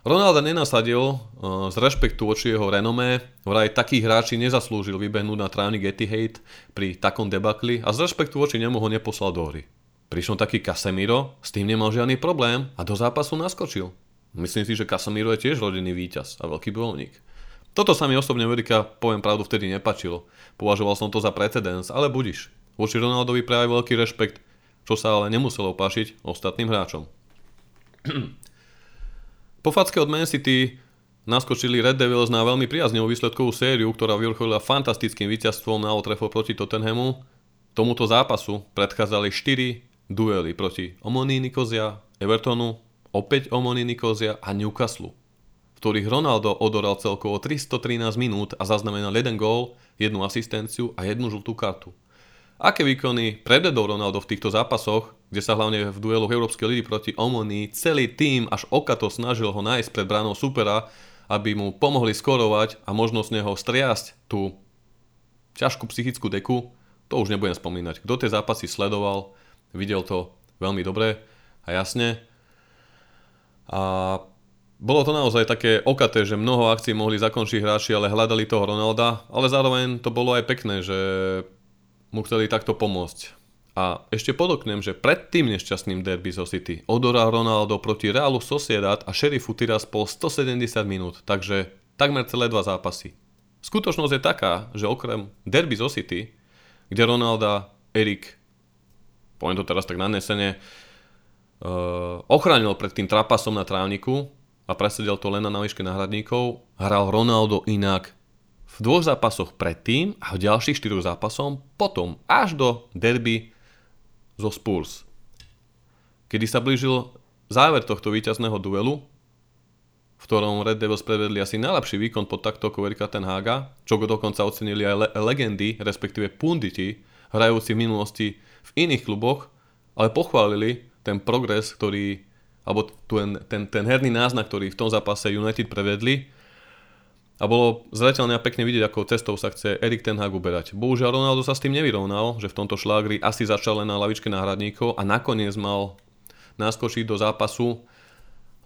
Ronaldo nenasadil uh, z rešpektu voči jeho renomé, vraj takých hráči nezaslúžil vybehnúť na trávnik Etihad pri takom debakli a z rešpektu voči nemu ho neposlal do hry. Prišiel taký Casemiro, s tým nemal žiadny problém a do zápasu naskočil. Myslím si, že Casemiro je tiež rodinný víťaz a veľký bojovník. Toto sa mi osobne Amerika, poviem pravdu, vtedy nepačilo. Považoval som to za precedens, ale budiš. Voči Ronaldovi práve veľký rešpekt, čo sa ale nemuselo páčiť ostatným hráčom. Po facke od Man City naskočili Red Devils na veľmi priaznivú výsledkovú sériu, ktorá vyvrcholila fantastickým víťazstvom na Old proti Tottenhamu. Tomuto zápasu predchádzali 4 duely proti Omoní Nikozia, Evertonu, opäť Omony Nikozia a Newcastle, v ktorých Ronaldo odoral celkovo 313 minút a zaznamenal jeden gól, jednu asistenciu a jednu žltú kartu. Aké výkony predvedol Ronaldo v týchto zápasoch, kde sa hlavne v duelu Európskej ligy proti Omony celý tým až okato snažil ho nájsť pred bránou supera, aby mu pomohli skorovať a možno z neho striasť tú ťažkú psychickú deku, to už nebudem spomínať. Kto tie zápasy sledoval, videl to veľmi dobre a jasne. A bolo to naozaj také okaté, že mnoho akcií mohli zakončiť hráči, ale hľadali toho Ronalda, ale zároveň to bolo aj pekné, že mu chceli takto pomôcť. A ešte podoknem, že pred tým nešťastným derby zo City odoral Ronaldo proti Realu Sociedad a Sheriffu Tiraspol 170 minút, takže takmer celé dva zápasy. Skutočnosť je taká, že okrem derby zo City, kde Ronalda, Erik, poviem to teraz tak nanesene, uh, ochránil pred tým trapasom na trávniku a presedel to len na naviške náhradníkov, hral Ronaldo inak v dvoch zápasoch predtým a v ďalších štyroch zápasom potom až do derby zo Spurs. Kedy sa blížil záver tohto víťazného duelu, v ktorom Red Devils predvedli asi najlepší výkon pod taktokou Erika Ten Haga, čo go dokonca ocenili aj le- legendy, respektíve punditi, hrajúci v minulosti v iných kluboch, ale pochválili ten progres, ktorý, alebo ten, ten, ten herný náznak, ktorý v tom zápase United prevedli, a bolo zreteľne a pekne vidieť, ako cestou sa chce Erik Ten Hag uberať. Bohužiaľ Ronaldo sa s tým nevyrovnal, že v tomto šlágri asi začal len na lavičke náhradníkov a nakoniec mal naskočiť do zápasu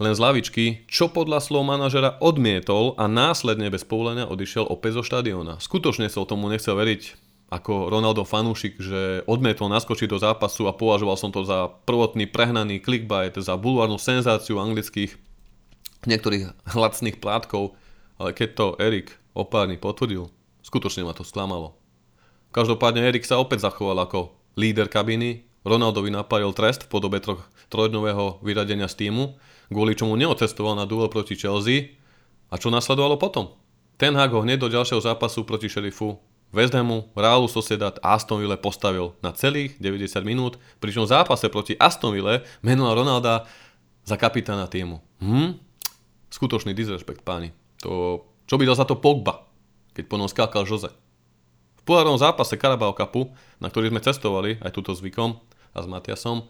len z lavičky, čo podľa slov manažera odmietol a následne bez povolenia odišiel opäť zo štadiona. Skutočne som tomu nechcel veriť ako Ronaldo fanúšik, že odmietol naskočiť do zápasu a považoval som to za prvotný prehnaný clickbait, za bulvárnu senzáciu anglických niektorých hlacných plátkov, ale keď to Erik opárny potvrdil, skutočne ma to sklamalo. Každopádne Erik sa opäť zachoval ako líder kabiny, Ronaldovi napadil trest v podobe troch, trojdňového vyradenia z týmu, kvôli čomu neocestoval na duel proti Chelsea. A čo nasledovalo potom? Ten Hag ho hneď do ďalšieho zápasu proti šerifu West Hamu, Realu Sociedad a Aston Ville postavil na celých 90 minút, pričom v zápase proti Aston Ville menoval Ronalda za kapitána týmu. Hm? Skutočný disrespekt, páni. To, čo by dal za to Pogba, keď po ňom skákal Jose. V pohárovom zápase Carabao Cupu, na ktorý sme cestovali aj túto zvykom, a s Matiasom.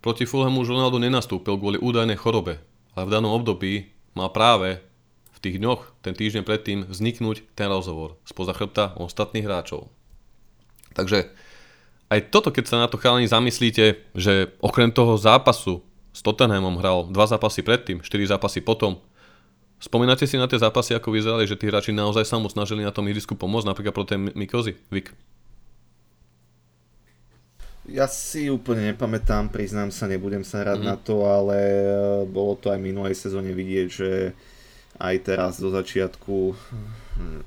Proti Fulhamu už Ronaldo nenastúpil kvôli údajnej chorobe, ale v danom období mal práve v tých dňoch, ten týždeň predtým, vzniknúť ten rozhovor spoza chrbta ostatných hráčov. Takže aj toto, keď sa na to chalani zamyslíte, že okrem toho zápasu s Tottenhamom hral dva zápasy predtým, štyri zápasy potom, Spomínate si na tie zápasy, ako vyzerali, že tí hráči naozaj sa mu snažili na tom ihrisku pomôcť, napríklad pro tej Mikozy? Vik. Ja si úplne nepamätám, priznám sa, nebudem sa hrať mm. na to, ale e, bolo to aj minulej sezóne vidieť, že aj teraz do začiatku hm,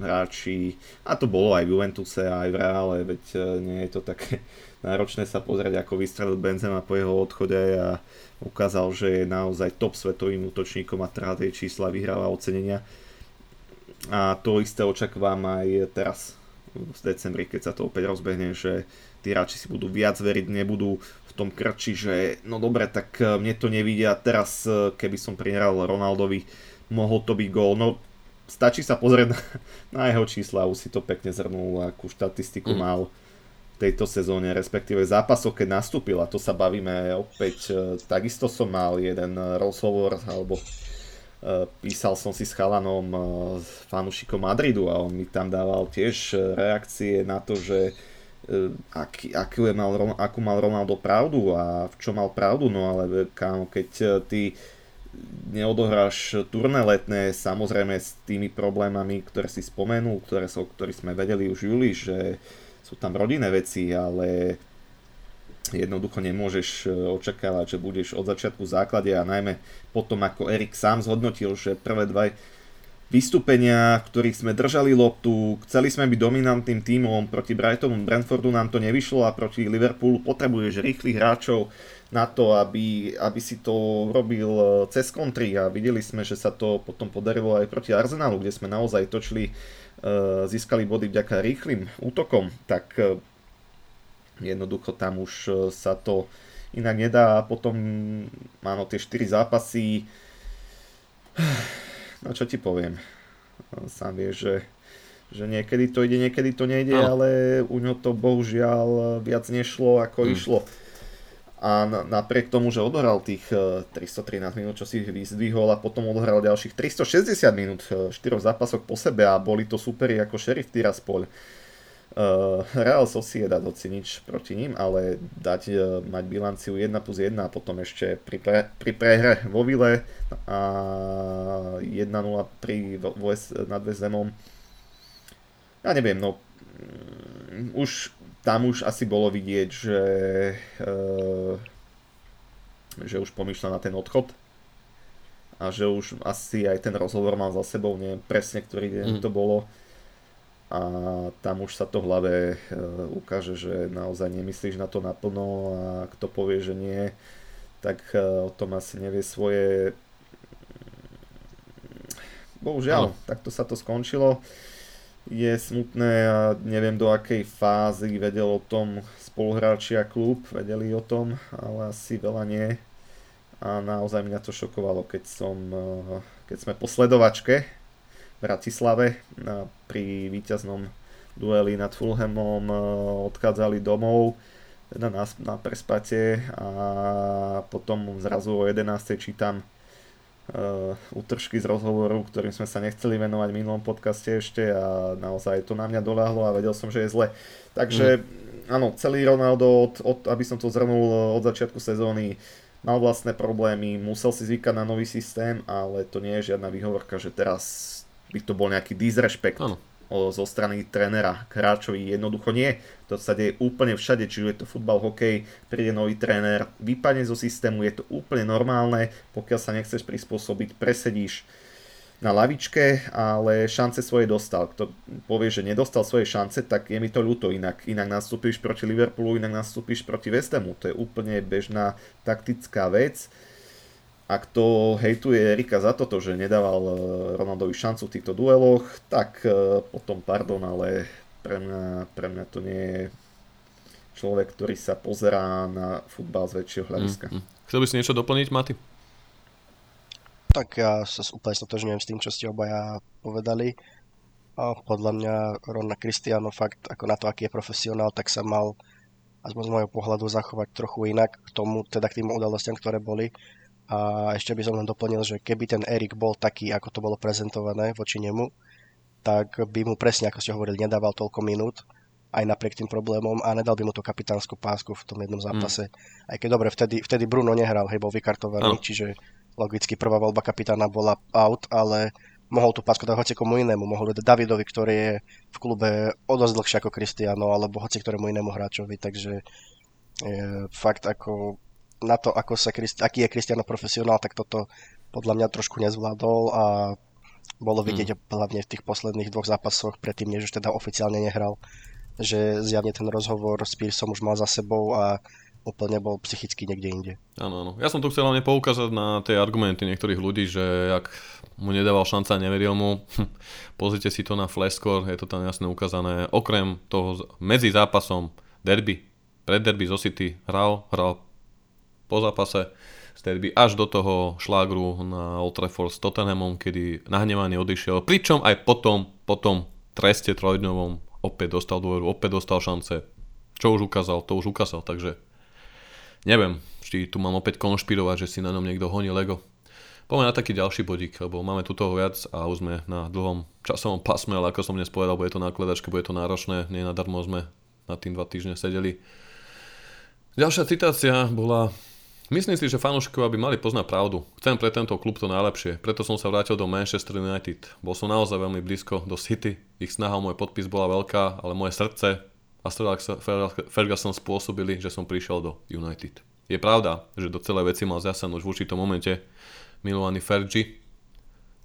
hráči, a to bolo aj v Juventuse, aj v Reále, veď e, nie je to také náročné sa pozrieť, ako vystrelil Benzema po jeho odchode a ukázal, že je naozaj top svetovým útočníkom a teda tie čísla vyhráva ocenenia. A to isté očakávam aj teraz v decembri, keď sa to opäť rozbehne, že tí hráči si budú viac veriť, nebudú v tom krči, že no dobre, tak e, mne to nevidia, teraz e, keby som prihral Ronaldovi, mohol to byť gól, no stačí sa pozrieť na, na jeho čísla, už si to pekne zhrnul, akú štatistiku mm. mal tejto sezóne, respektíve zápasov, keď nastúpil, a to sa bavíme opäť, e, takisto som mal jeden rozhovor, alebo písal som si s chalanom, fanúšikom Madridu a on mi tam dával tiež reakcie na to, že E, aký, akú, mal, akú mal Ronaldo pravdu a v čo mal pravdu, no ale kámo, keď e, ty neodohráš turné letné, samozrejme s tými problémami, ktoré si spomenul, ktoré, so, ktoré sme vedeli už júli, že sú tam rodinné veci, ale jednoducho nemôžeš e, očakávať, že budeš od začiatku v základe a najmä potom ako Erik sám zhodnotil, že prvé dva vystúpenia, v ktorých sme držali loptu, chceli sme byť dominantným tímom, proti Brightonu, Brentfordu nám to nevyšlo a proti Liverpoolu potrebuješ rýchlych hráčov na to, aby, aby si to robil e, cez kontry. A videli sme, že sa to potom podarilo aj proti Arsenalu, kde sme naozaj točili, e, získali body vďaka rýchlým útokom, tak e, jednoducho tam už sa to inak nedá a potom áno, tie 4 zápasy No čo ti poviem. Sám vieš, že, že niekedy to ide, niekedy to nejde, no. ale u ňo to bohužiaľ viac nešlo ako hmm. išlo. A napriek tomu, že odohral tých 313 eh, minút, čo si vyzdvihol a potom odohral ďalších 360 minút v eh, 4 zápasoch po sebe a boli to superi ako šerif Tiraspol. Uh, Real Sociedad hoci nič proti ním, ale dať mať bilanciu 1 plus 1 a potom ešte pri, pre, pri prehre vo Vile a 1-0 pri West, nad Vezemom. Ja neviem, no um, už tam už asi bolo vidieť, že uh, že už pomýšľa na ten odchod a že už asi aj ten rozhovor mal za sebou, neviem presne, ktorý deň mm. to bolo a tam už sa to v hlave e, ukáže, že naozaj nemyslíš na to naplno a kto povie, že nie, tak e, o tom asi nevie svoje... Bohužiaľ, no. takto sa to skončilo. Je smutné a neviem do akej fázy vedel o tom spoluhráči a klub, vedeli o tom, ale asi veľa nie. A naozaj mňa to šokovalo, keď som, e, keď sme po sledovačke Bratislave pri víťaznom dueli nad Fulhamom e, odchádzali domov teda na, na prespate a potom zrazu o 11. čítam uh, útržky z rozhovoru, ktorým sme sa nechceli venovať v minulom podcaste ešte a naozaj to na mňa doľahlo a vedel som, že je zle. Takže mm. áno, celý Ronaldo, od, od, aby som to zhrnul od začiatku sezóny, mal vlastné problémy, musel si zvykať na nový systém, ale to nie je žiadna výhovorka, že teraz by to bol nejaký disrespekt ano. Zo strany trénera k hráčovi. Jednoducho nie. To sa deje úplne všade, či je to futbal, hokej, príde nový tréner, vypadne zo systému, je to úplne normálne, pokiaľ sa nechceš prispôsobiť, presedíš na lavičke, ale šance svoje dostal. Kto povie, že nedostal svoje šance, tak je mi to ľúto. Inak, inak nastúpiš proti Liverpoolu, inak nastúpiš proti Westhamu. To je úplne bežná taktická vec a kto hejtuje Erika za toto, že nedával e, Ronaldovi šancu v týchto dueloch, tak e, potom pardon, ale pre mňa, pre mňa to nie je človek, ktorý sa pozerá na futbal z väčšieho hľadiska. Mm, mm. Chcel by si niečo doplniť, Maty? Tak ja sa úplne stotožňujem s tým, čo ste obaja povedali. A podľa mňa Rona Cristiano fakt, ako na to, aký je profesionál, tak sa mal aspoň z môjho pohľadu zachovať trochu inak k tomu, teda k tým udalostiam, ktoré boli. A ešte by som len doplnil, že keby ten Erik bol taký, ako to bolo prezentované voči nemu, tak by mu presne, ako ste hovorili, nedával toľko minút, aj napriek tým problémom a nedal by mu tú kapitánsku pásku v tom jednom zápase. Mm. Aj keď dobre, vtedy, vtedy Bruno nehral, hej, bol vykartovaný, oh. čiže logicky prvá voľba kapitána bola out, ale mohol tú pásku dať hoci komu inému, mohol dať Davidovi, ktorý je v klube o dosť dlhšie ako Cristiano, alebo hoci ktorému inému hráčovi, takže je fakt ako na to, ako sa, aký je Cristiano profesionál, tak toto podľa mňa trošku nezvládol a bolo vidieť hmm. hlavne v tých posledných dvoch zápasoch, predtým než už teda oficiálne nehral, že zjavne ten rozhovor s Pearsom už mal za sebou a úplne bol psychicky niekde inde. Áno, áno. Ja som tu chcel hlavne poukázať na tie argumenty niektorých ľudí, že ak mu nedával šanca a neveril mu, pozrite si to na Flashscore, je to tam jasne ukázané. Okrem toho medzi zápasom derby, pred derby zo City hral, hral po zápase z derby až do toho šlágru na Old Trafford s Tottenhamom, kedy nahnevaný odišiel, pričom aj potom, potom treste trojdňovom opäť dostal dôveru, opäť dostal šance. Čo už ukázal, to už ukázal, takže neviem, či tu mám opäť konšpirovať, že si na ňom niekto honí Lego. Poďme na taký ďalší bodík, lebo máme tu toho viac a už sme na dlhom časovom pasme, ale ako som dnes povedal, bude to nakladačka, bude to náročné, nie nadarmo sme na tým dva týždne sedeli. Ďalšia citácia bola Myslím si, že fanúšikovia by mali poznať pravdu. Chcem pre tento klub to najlepšie, preto som sa vrátil do Manchester United. Bol som naozaj veľmi blízko do City, ich snaha o môj podpis bola veľká, ale moje srdce a Ferguson spôsobili, že som prišiel do United. Je pravda, že do celej veci mal zasiahnuť v určitom momente milovaný Fergie,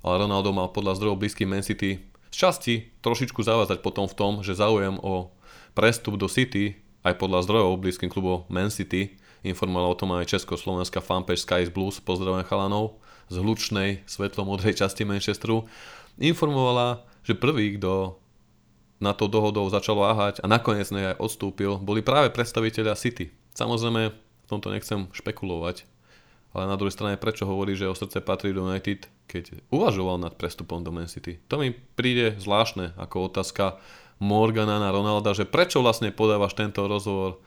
ale Ronaldo mal podľa zdrojov blízky Man City z časti trošičku zavázať potom v tom, že záujem o prestup do City aj podľa zdrojov blízkym klubov Man City informovala o tom aj československá fanpage Sky Blues, pozdravujem chalanov z hlučnej svetlo-modrej časti Manchesteru, informovala, že prvý, kto na to dohodou začal váhať a nakoniec nej aj odstúpil, boli práve predstaviteľia City. Samozrejme, v tomto nechcem špekulovať, ale na druhej strane prečo hovorí, že o srdce patrí do United, keď uvažoval nad prestupom do Man City. To mi príde zvláštne ako otázka Morgana na Ronalda, že prečo vlastne podávaš tento rozhovor.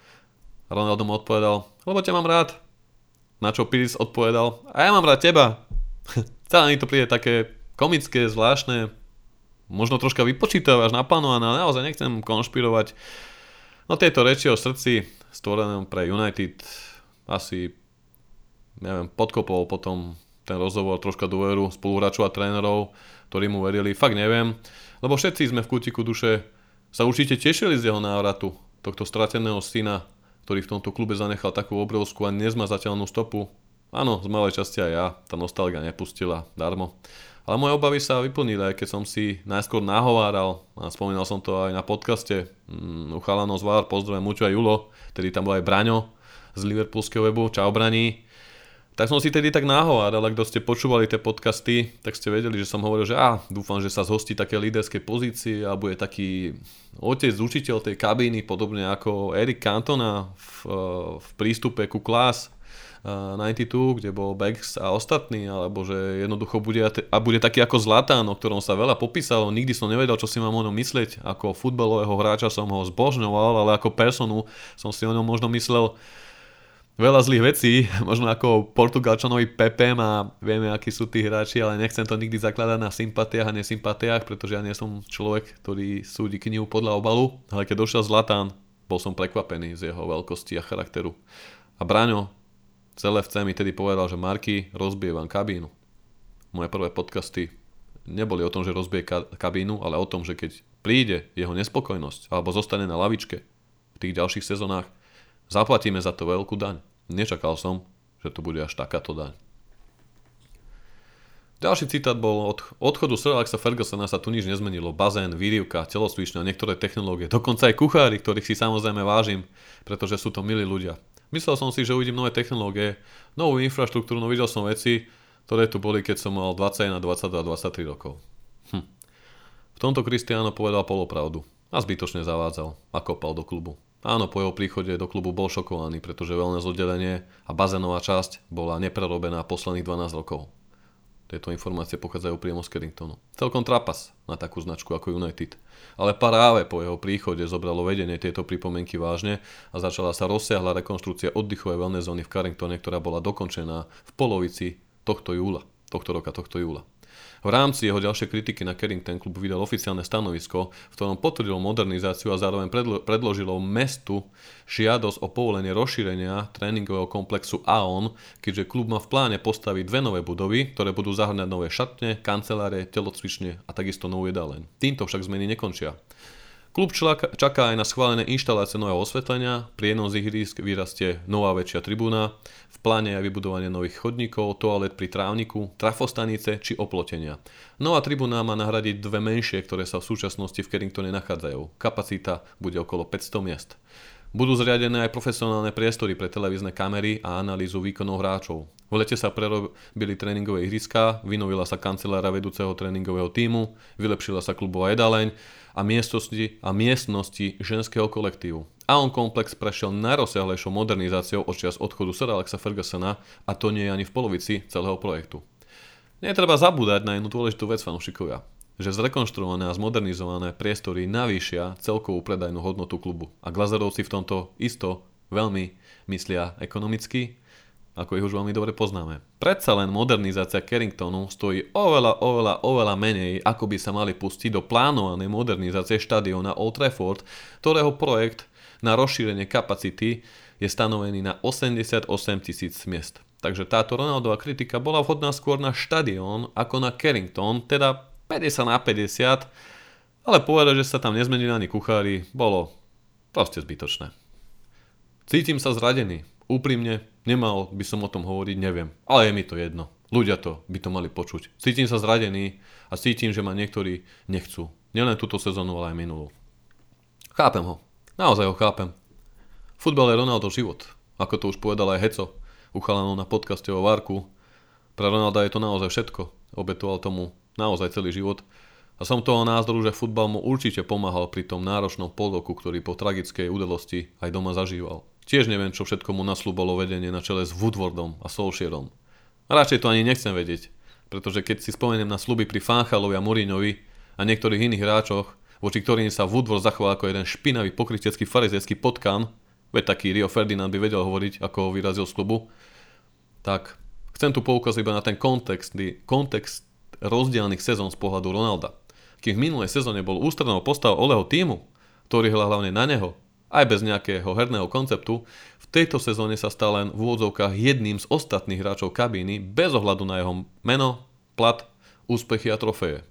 Ronaldo mu odpovedal, lebo ťa mám rád. Na čo Piris odpovedal, a ja mám rád teba. Celé mi to príde také komické, zvláštne, možno troška vypočítavaš, naplánované, ale naozaj nechcem konšpirovať. No tieto reči o srdci stvorenom pre United asi neviem, podkopol potom ten rozhovor troška dôveru spoluhráčov a trénerov, ktorí mu verili, fakt neviem, lebo všetci sme v kútiku duše sa určite tešili z jeho návratu, tohto strateného syna, ktorý v tomto klube zanechal takú obrovskú a nezmazateľnú stopu. Áno, z malej časti aj ja, tá nostalgia nepustila darmo. Ale moje obavy sa vyplnili, aj keď som si najskôr nahováral, a spomínal som to aj na podcaste, um, u Chalano Zvár, pozdravujem Mučo a Julo, tedy tam bol aj Braňo z Liverpoolského webu, čau Braní. Tak som si tedy tak nahováral, ak ste počúvali tie podcasty, tak ste vedeli, že som hovoril, že á, dúfam, že sa zhostí také líderské pozície a bude taký otec, učiteľ tej kabíny, podobne ako Eric Cantona v, v prístupe ku Klas, 92, kde bol Bex a ostatní, alebo že jednoducho bude, a bude taký ako Zlatán, o ktorom sa veľa popísalo, nikdy som nevedel, čo si mám o ňom myslieť, ako futbalového hráča som ho zbožňoval, ale ako personu som si o ňom možno myslel veľa zlých vecí, možno ako Portugalčanovi Pepe a vieme, akí sú tí hráči, ale nechcem to nikdy zakladať na sympatiách a nesympatiách, pretože ja nie som človek, ktorý súdi knihu podľa obalu, ale keď došiel Zlatán, bol som prekvapený z jeho veľkosti a charakteru. A Braňo, Celé FC mi tedy povedal, že Marky, rozbije vám kabínu. Moje prvé podcasty neboli o tom, že rozbije kabínu, ale o tom, že keď príde jeho nespokojnosť alebo zostane na lavičke v tých ďalších sezónach, zaplatíme za to veľkú daň. Nečakal som, že to bude až takáto daň. Ďalší citát bol od odchodu Sir Alexa Fergusona sa tu nič nezmenilo. Bazén, výrivka, telosvičňa, niektoré technológie, dokonca aj kuchári, ktorých si samozrejme vážim, pretože sú to milí ľudia. Myslel som si, že uvidím nové technológie, novú infraštruktúru, no videl som veci, ktoré tu boli, keď som mal 21, 22, 23 rokov. Hm. V tomto Cristiano povedal polopravdu a zbytočne zavádzal a kopal do klubu. Áno, po jeho príchode do klubu bol šokovaný, pretože wellness oddelenie a bazénová časť bola neprerobená posledných 12 rokov. Tieto informácie pochádzajú priamo z Carringtonu. Celkom trapas na takú značku ako United. Ale práve po jeho príchode zobralo vedenie tieto pripomienky vážne a začala sa rozsiahla rekonštrukcia oddychovej wellness zóny v Carringtone, ktorá bola dokončená v polovici tohto júla, tohto roka, tohto júla. V rámci jeho ďalšej kritiky na Carrington klub vydal oficiálne stanovisko, v ktorom potvrdil modernizáciu a zároveň predlo- predložilo mestu žiadosť o povolenie rozšírenia tréningového komplexu AON, keďže klub má v pláne postaviť dve nové budovy, ktoré budú zahrňať nové šatne, kancelárie, telocvične a takisto novú jedáleň. Týmto však zmeny nekončia. Klub čaká aj na schválené inštalácie nového osvetlenia, pri jednom z ihrisk vyrastie nová väčšia tribúna, v pláne je vybudovanie nových chodníkov, toalet pri trávniku, trafostanice či oplotenia. Nová tribúna má nahradiť dve menšie, ktoré sa v súčasnosti v Carringtone nachádzajú. Kapacita bude okolo 500 miest. Budú zriadené aj profesionálne priestory pre televízne kamery a analýzu výkonov hráčov. V lete sa prerobili tréningové ihriská, vynovila sa kancelára vedúceho tréningového týmu, vylepšila sa klubová jedaleň a miestnosti, a miestnosti ženského kolektívu. Aon komplex prešiel najrozsiahlejšou modernizáciou od čias odchodu Sir Alexa Fergusona a to nie je ani v polovici celého projektu. Netreba zabúdať na jednu dôležitú vec fanúšikovia že zrekonštruované a zmodernizované priestory navýšia celkovú predajnú hodnotu klubu. A Glazerovci v tomto isto veľmi myslia ekonomicky, ako ich už veľmi dobre poznáme. Predsa len modernizácia Carringtonu stojí oveľa, oveľa, oveľa menej, ako by sa mali pustiť do plánovanej modernizácie štadióna Old Trafford, ktorého projekt na rozšírenie kapacity je stanovený na 88 tisíc miest. Takže táto Ronaldová kritika bola vhodná skôr na štadión ako na Carrington, teda 50 na 50, ale povedať, že sa tam nezmenili ani kuchári, bolo proste zbytočné. Cítim sa zradený. Úprimne, nemal by som o tom hovoriť, neviem. Ale je mi to jedno. Ľudia to by to mali počuť. Cítim sa zradený a cítim, že ma niektorí nechcú. Nielen túto sezónu, ale aj minulú. Chápem ho. Naozaj ho chápem. Futbal je Ronaldo život. Ako to už povedal aj Heco, uchalanú na podcaste o Varku. Pre Ronalda je to naozaj všetko. Obetoval tomu naozaj celý život. A som toho názoru, že futbal mu určite pomáhal pri tom náročnom poloku, ktorý po tragickej udalosti aj doma zažíval. Tiež neviem, čo všetko mu naslúbalo vedenie na čele s Woodwardom a Solskierom. A radšej to ani nechcem vedieť, pretože keď si spomeniem na sluby pri Fanchalovi a Mourinhovi a niektorých iných hráčoch, voči ktorým sa Woodward zachoval ako jeden špinavý pokrytecký farizejský potkan, veď taký Rio Ferdinand by vedel hovoriť, ako ho vyrazil z klubu, tak chcem tu poukázať iba na ten kontext, kontext rozdielných sezón z pohľadu Ronalda. Kým v minulej sezóne bol ústrednou postavou Oleho týmu, ktorý hľa hlavne na neho, aj bez nejakého herného konceptu, v tejto sezóne sa stal len v úvodzovkách jedným z ostatných hráčov kabíny bez ohľadu na jeho meno, plat, úspechy a trofeje.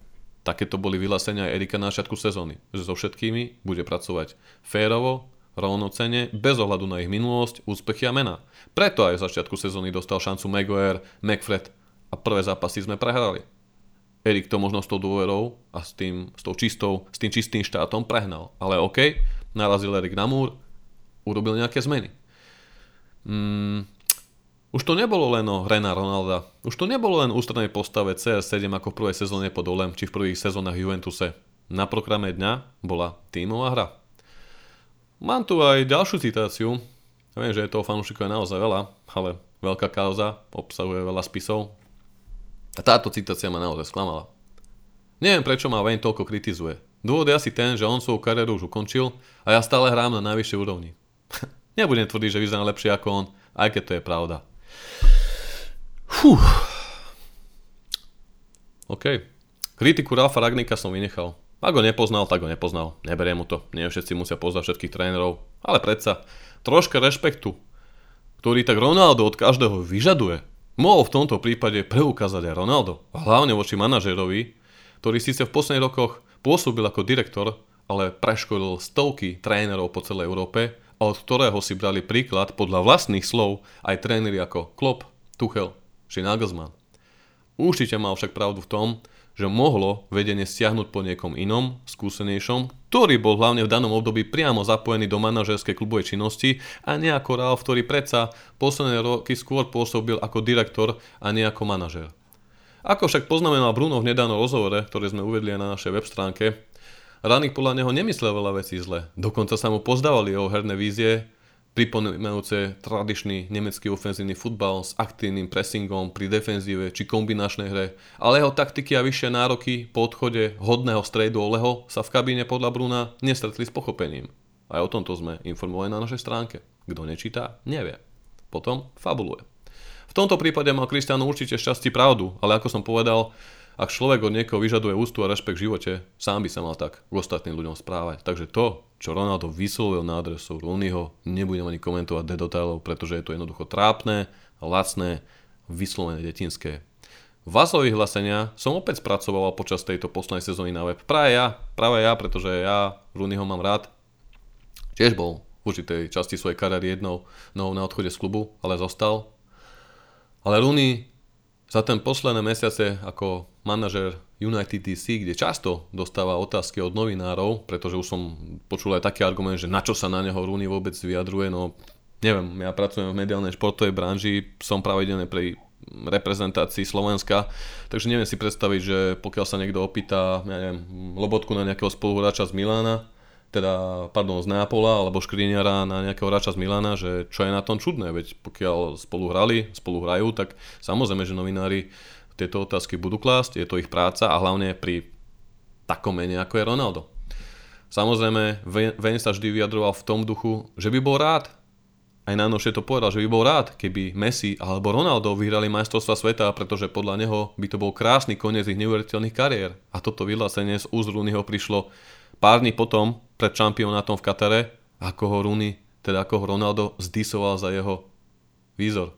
Takéto boli vyhlásenia aj Erika na začiatku sezóny, že so všetkými bude pracovať férovo, rovnocene, bez ohľadu na ich minulosť, úspechy a mena. Preto aj v začiatku sezóny dostal šancu Maguire, McFred a prvé zápasy sme prehrali. Erik to možno s tou dôverou a s tým, s tou čistou, s tým čistým štátom prehnal. Ale OK, narazil Erik na múr, urobil nejaké zmeny. Mm, už to nebolo len o hre na Ronalda. Už to nebolo len ústrednej postave CS7 ako v prvej sezóne pod Olem, či v prvých sezónach Juventuse. Na programe dňa bola tímová hra. Mám tu aj ďalšiu citáciu. Ja viem, že je toho fanúšikov naozaj veľa, ale veľká kauza, obsahuje veľa spisov, a táto citácia ma naozaj sklamala. Neviem, prečo ma Wayne toľko kritizuje. Dôvod je asi ten, že on svoju kariéru už ukončil a ja stále hrám na najvyššej úrovni. Nebudem tvrdiť, že vyzerám lepšie ako on, aj keď to je pravda. Fú. OK. Kritiku Ralfa Ragnika som vynechal. Ak ho nepoznal, tak ho nepoznal. Neberiem mu to. Nie všetci musia poznať všetkých trénerov. Ale predsa, troška rešpektu, ktorý tak Ronaldo od každého vyžaduje, Mohol v tomto prípade preukázať aj Ronaldo, hlavne voči manažerovi, ktorý síce v posledných rokoch pôsobil ako direktor, ale preškolil stovky trénerov po celej Európe od ktorého si brali príklad podľa vlastných slov aj tréneri ako Klopp, Tuchel či Nagelsmann. Určite mal však pravdu v tom, že mohlo vedenie stiahnuť po niekom inom, skúsenejšom, ktorý bol hlavne v danom období priamo zapojený do manažerskej klubovej činnosti a nie ako Ralf, ktorý predsa posledné roky skôr pôsobil ako direktor a nie ako manažer. Ako však poznamenal Bruno v nedávnom rozhovore, ktoré sme uvedli aj na našej web stránke, Ranik podľa neho nemyslel veľa vecí zle, dokonca sa mu pozdávali jeho herné vízie, pripomínajúce tradičný nemecký ofenzívny futbal s aktívnym pressingom pri defenzíve či kombinačnej hre, ale jeho taktiky a vyššie nároky po odchode hodného stredu Oleho sa v kabíne podľa Bruna nestretli s pochopením. Aj o tomto sme informovali na našej stránke. Kto nečítá, nevie. Potom fabuluje. V tomto prípade mal Kristiano určite šťastí pravdu, ale ako som povedal, ak človek od niekoho vyžaduje ústu a rešpekt v živote, sám by sa mal tak k ostatným ľuďom správať. Takže to, čo Ronaldo vyslovil na adresu Rooneyho, nebudem ani komentovať do detailov, pretože je to jednoducho trápne, lacné, vyslovené detinské. Vazové vyhlásenia som opäť spracoval počas tejto poslednej sezóny na web. Práve ja, práve ja, pretože ja Rooneyho mám rád. Tiež bol v určitej časti svojej kariéry jednou nohou na odchode z klubu, ale zostal. Ale Rooney za ten posledné mesiace ako manažer United DC, kde často dostáva otázky od novinárov, pretože už som počul aj taký argument, že na čo sa na neho Rooney vôbec vyjadruje, no neviem, ja pracujem v mediálnej športovej branži, som pravidelne pri reprezentácii Slovenska, takže neviem si predstaviť, že pokiaľ sa niekto opýta, ja neviem, Lobotku na nejakého spoluhráča z Milána, teda, pardon, z Neapola alebo Škriniara na nejakého hráča z Milana, že čo je na tom čudné, veď pokiaľ spolu hrali, spolu hrajú, tak samozrejme, že novinári tieto otázky budú klásť, je to ich práca a hlavne pri takom mene ako je Ronaldo. Samozrejme, Ven sa vždy vyjadroval v tom duchu, že by bol rád, aj najnovšie to povedal, že by bol rád, keby Messi alebo Ronaldo vyhrali majstrovstva sveta, pretože podľa neho by to bol krásny koniec ich neuveriteľných kariér. A toto vyhlásenie z úst prišlo pár dní potom, pred šampionátom v Katare, ako ho Rooney, teda ako ho Ronaldo zdisoval za jeho výzor.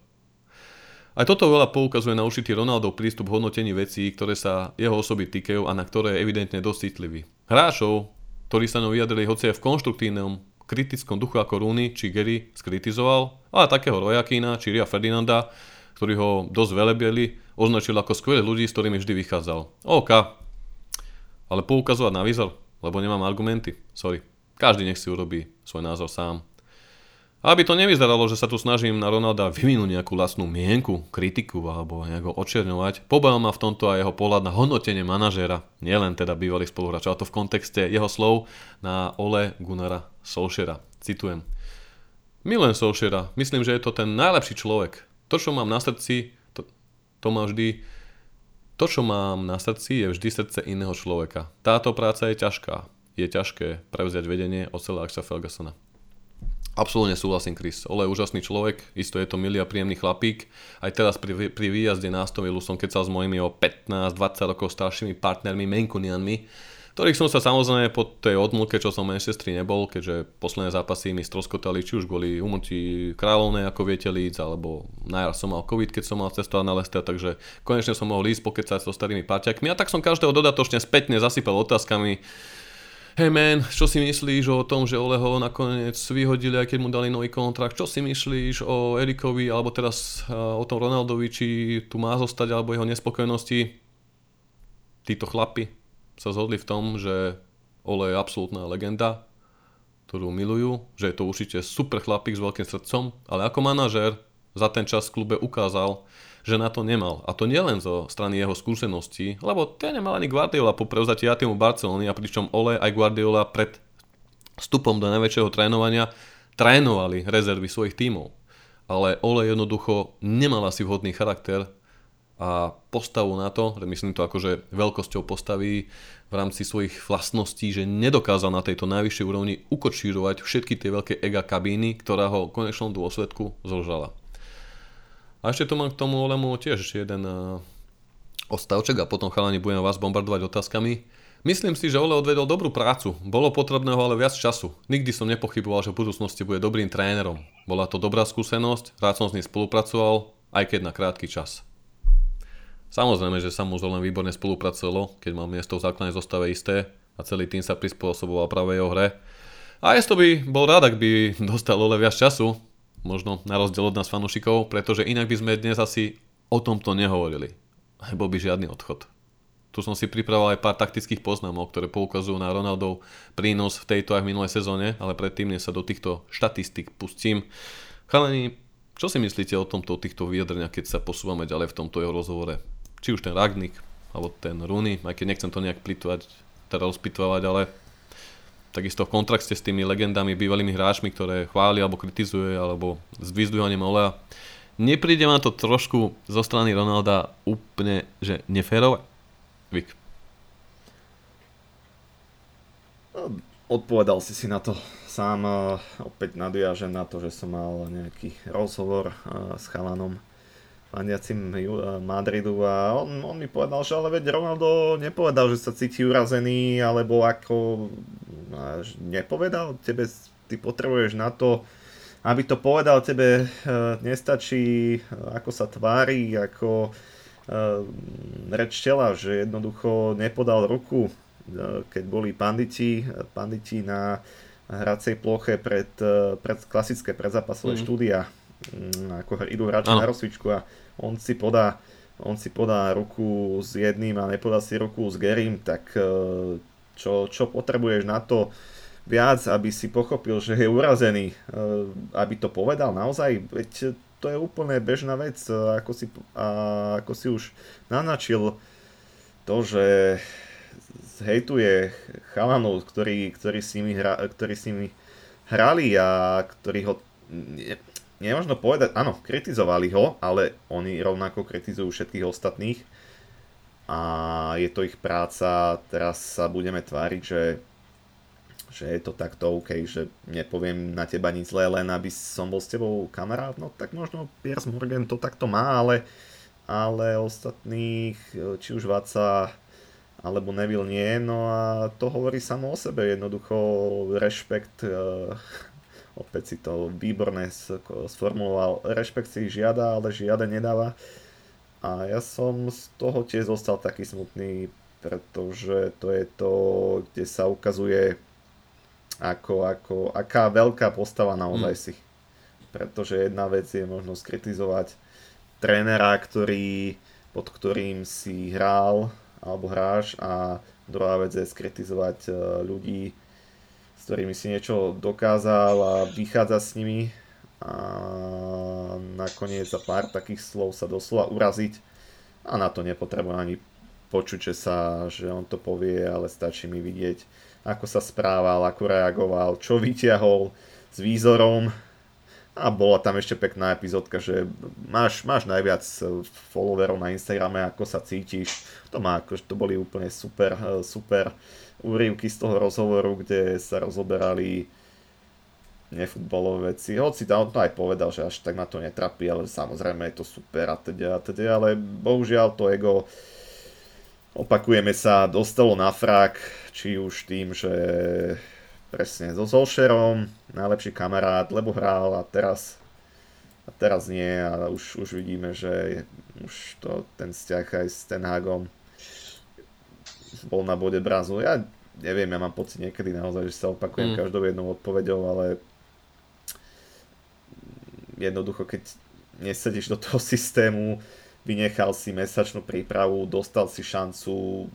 Aj toto veľa poukazuje na určitý Ronaldov prístup v hodnotení vecí, ktoré sa jeho osoby týkajú a na ktoré je evidentne dosť. Hráčov, ktorí sa ňou vyjadrili hoci aj v konštruktívnom, kritickom duchu ako Rooney či Gary skritizoval, ale takého Rojakína či Ria Ferdinanda, ktorí ho dosť velebieli, označil ako skvelých ľudí, s ktorými vždy vychádzal. OK, ale poukazovať na výzor, lebo nemám argumenty. Sorry. Každý nech si urobí svoj názor sám. Aby to nevyzeralo, že sa tu snažím na Ronalda vyvinúť nejakú vlastnú mienku, kritiku alebo nejako očerňovať, pobavil ma v tomto aj jeho pohľad na hodnotenie manažéra, nielen teda bývalých spoluhráčov, a to v kontexte jeho slov na Ole Gunnara Solskjaera. Citujem. Milujem Solskjaera, myslím, že je to ten najlepší človek. To, čo mám na srdci, to, to má vždy to, čo mám na srdci, je vždy srdce iného človeka. Táto práca je ťažká. Je ťažké prevziať vedenie od celého Axa Fergusona. Absolútne súhlasím, Chris. Ole je úžasný človek, isto je to milý a príjemný chlapík. Aj teraz pri, pri výjazde na Astovilu som kecal s mojimi o 15-20 rokov staršími partnermi, Menkunianmi, ktorých som sa samozrejme po tej odmlke, čo som Manchestri nebol, keďže posledné zápasy mi stroskotali, či už kvôli umrtí kráľovnej, ako viete líc, alebo najar som mal COVID, keď som mal cestovať na Lester, takže konečne som mohol ísť pokecať so starými parťakmi a tak som každého dodatočne spätne zasypal otázkami, Hej man, čo si myslíš o tom, že Oleho nakoniec vyhodili, aj keď mu dali nový kontrakt? Čo si myslíš o Erikovi, alebo teraz o tom Ronaldovi, či tu má zostať, alebo jeho nespokojnosti? Títo chlapi, sa zhodli v tom, že Ole je absolútna legenda, ktorú milujú, že je to určite super chlapík s veľkým srdcom, ale ako manažer za ten čas v klube ukázal, že na to nemal. A to nielen zo strany jeho skúseností, lebo to nemal ani Guardiola po prevzatí Atimu Barcelony a pričom Ole aj Guardiola pred vstupom do najväčšieho trénovania trénovali rezervy svojich tímov. Ale Ole jednoducho nemal asi vhodný charakter a postavu na to, myslím to akože veľkosťou postaví v rámci svojich vlastností, že nedokázal na tejto najvyššej úrovni ukočírovať všetky tie veľké ega kabíny, ktorá ho v konečnom dôsledku zložala. A ešte tu mám k tomu Olemu tiež jeden uh, ostavček a potom chalani budem vás bombardovať otázkami. Myslím si, že Ole odvedol dobrú prácu. Bolo potrebného ale viac času. Nikdy som nepochyboval, že v budúcnosti bude dobrým trénerom. Bola to dobrá skúsenosť, rád som s ním spolupracoval, aj keď na krátky čas. Samozrejme, že sa mu len výborne spolupracovalo, keď mal miesto v základnej zostave isté a celý tým sa prispôsoboval práve jeho hre. A to by bol rád, ak by dostal Ole viac času, možno na rozdiel od nás fanúšikov, pretože inak by sme dnes asi o tomto nehovorili. Nebol by žiadny odchod. Tu som si pripravil aj pár taktických poznámok, ktoré poukazujú na Ronaldov prínos v tejto aj v minulej sezóne, ale predtým, než sa do týchto štatistik pustím. Chalani, čo si myslíte o tomto, o týchto vyjadreniach, keď sa posúvame ďalej v tomto jeho rozhovore? Či už ten Ragnik, alebo ten Rooney, aj keď nechcem to nejak plitvať, teda rozpitvať, ale takisto v kontrakte s tými legendami, bývalými hráčmi, ktoré chváli alebo kritizuje, alebo s vyzdvihovaním Olea. Nepríde vám to trošku zo strany Ronalda úplne, že neférové? Vik. No, odpovedal si si na to sám. Opäť nadviažem na to, že som mal nejaký rozhovor s chalanom fandiacim Madridu a on, on mi povedal, že ale veď Ronaldo nepovedal, že sa cíti urazený, alebo ako nepovedal tebe, ty potrebuješ na to, aby to povedal tebe, e, nestačí ako sa tvári, ako reč tela, že jednoducho nepodal ruku, keď boli panditi, panditi na hracej ploche pred, pred klasické predzápasové mm. štúdia, ako idú hráči na rozcvičku a on si podá on si podá ruku s jedným a nepodá si ruku s Gerim, tak e, čo, čo potrebuješ na to viac, aby si pochopil, že je urazený, e, aby to povedal naozaj, veď to je úplne bežná vec, ako si, a ako si už naznačil to, že hejtuje chalanov, ktorí, ktorí, s nimi hra, ktorí s nimi hrali a ktorí ho nemožno povedať, áno, kritizovali ho, ale oni rovnako kritizujú všetkých ostatných. A je to ich práca, teraz sa budeme tváriť, že, že je to takto OK, že nepoviem na teba nič zlé, len aby som bol s tebou kamarát, no tak možno Piers Morgan to takto má, ale, ale ostatných, či už Vaca alebo Neville nie, no a to hovorí samo o sebe, jednoducho rešpekt opäť si to výborné sformuloval, rešpekt si žiada, ale žiada nedáva. A ja som z toho tiež zostal taký smutný, pretože to je to, kde sa ukazuje ako, ako, aká veľká postava naozaj mm. si. Pretože jedna vec je možno skritizovať trénera, ktorý, pod ktorým si hral alebo hráš a druhá vec je skritizovať e, ľudí, ktorými si niečo dokázal a vychádza s nimi. A nakoniec za pár takých slov sa doslova uraziť. A na to nepotrebujem ani počuť, že, sa, že on to povie, ale stačí mi vidieť, ako sa správal, ako reagoval, čo vyťahol s výzorom. A bola tam ešte pekná epizódka, že máš, máš najviac followerov na Instagrame, ako sa cítiš. To má, to boli úplne super, super úrivky z toho rozhovoru, kde sa rozoberali nefutbalové veci. Hoci tam to aj povedal, že až tak ma to netrapí, ale samozrejme je to super a teda, a teda, ale bohužiaľ to ego opakujeme sa, dostalo na frak, či už tým, že presne so Solšerom, najlepší kamarát, lebo hral a teraz a teraz nie a už, už vidíme, že už to, ten vzťah aj s Ten Hagom bol na bode brazu. Ja neviem, ja mám pocit niekedy naozaj, že sa opakujem mm. každou jednou odpoveďou, ale jednoducho, keď nesedíš do toho systému, vynechal si mesačnú prípravu, dostal si šancu,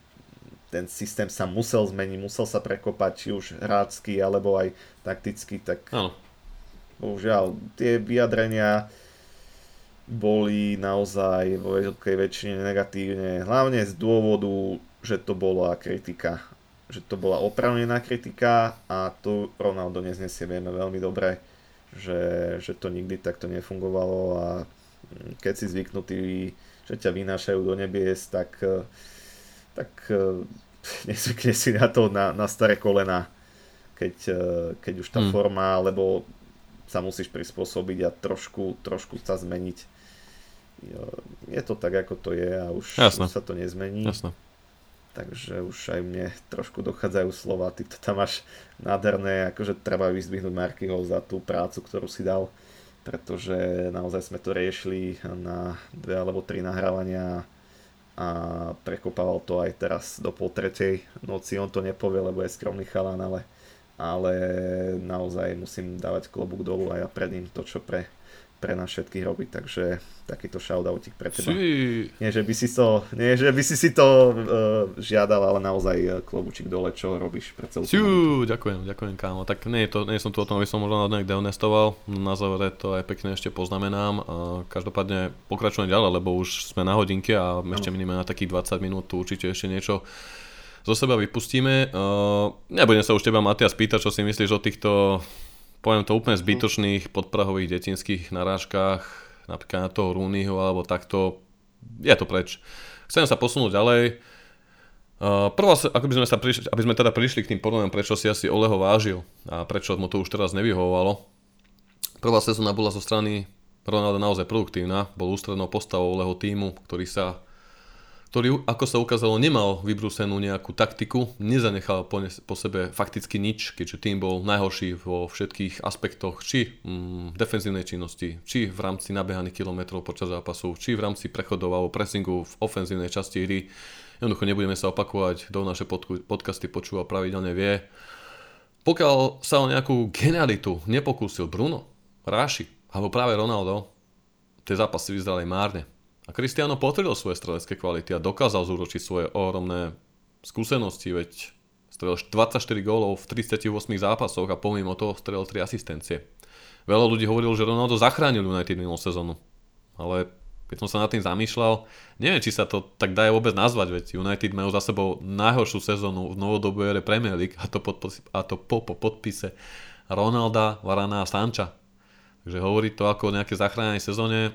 ten systém sa musel zmeniť, musel sa prekopať, či už hrácky, alebo aj takticky, tak ano. bohužiaľ, tie vyjadrenia boli naozaj vo veľkej väčšine negatívne, hlavne z dôvodu že to bola kritika, že to bola opravnená kritika a tu Ronaldo neznesie, vieme veľmi dobre, že, že to nikdy takto nefungovalo a keď si zvyknutý, že ťa vynášajú do nebies, tak, tak nezvykne si na to na, na staré kolena, keď, keď už tá hmm. forma, lebo sa musíš prispôsobiť a trošku, trošku sa zmeniť. Je to tak, ako to je a už, už sa to nezmení. Jasne takže už aj mne trošku dochádzajú slova, ty to tam máš nádherné, akože treba vyzdvihnúť Markyho za tú prácu, ktorú si dal, pretože naozaj sme to riešili na dve alebo tri nahrávania a prekopával to aj teraz do pol tretej noci, on to nepovie, lebo je skromný chalán, ale, ale naozaj musím dávať klobúk dolu a ja pred ním to, čo pre pre nás všetkých robiť, takže takýto shoutoutik pre teba. Sí. Nie, že by si to, nie, že by si si to uh, žiadal, ale naozaj uh, klobučík dole, čo robíš pre celú Siu, ďakujem, ďakujem kámo. Tak nie, to, nie som tu o tom, aby som možno nejak dehonestoval, na závere to aj pekne ešte poznamenám. Uh, každopádne pokračujem ďalej, lebo už sme na hodinke a ešte minime na takých 20 minút tu určite ešte niečo zo seba vypustíme. Uh, nebudem sa už teba, Matias, pýtať, čo si myslíš o týchto, poviem to úplne zbytočných podprahových detinských narážkach, napríklad na toho Rooneyho alebo takto. Je to preč. Chcem sa posunúť ďalej. Uh, prvá, ako sme, sa prišli, aby sme teda prišli k tým podľom, prečo si asi Oleho vážil a prečo mu to už teraz nevyhovovalo. Prvá sezóna bola zo strany Ronaldo naozaj produktívna, bol ústrednou postavou Oleho týmu, ktorý sa ktorý, ako sa ukázalo, nemal vybrúsenú nejakú taktiku, nezanechal po, ne, po sebe fakticky nič, keďže tým bol najhorší vo všetkých aspektoch, či mm, defenzívnej činnosti, či v rámci nabehaných kilometrov počas zápasu, či v rámci prechodov alebo pressingu v ofenzívnej časti hry. Jednoducho nebudeme sa opakovať, kto naše podcasty počúva pravidelne vie. Pokiaľ sa o nejakú genialitu nepokúsil Bruno, Ráši alebo práve Ronaldo, tie zápasy vyzerali márne a Cristiano potvrdil svoje strelecké kvality a dokázal zúročiť svoje ohromné skúsenosti, veď strelil 24 gólov v 38 zápasoch a pomimo toho strelil 3 asistencie. Veľa ľudí hovorilo, že Ronaldo zachránil United minulú sezónu, ale keď som sa nad tým zamýšľal, neviem, či sa to tak dá vôbec nazvať, veď United majú za sebou najhoršiu sezónu v novodobej ére Premier League a to, pod, a to po, po podpise Ronalda, Varana a Sancha. Takže hovorí to ako o nejaké zachránenej sezóne,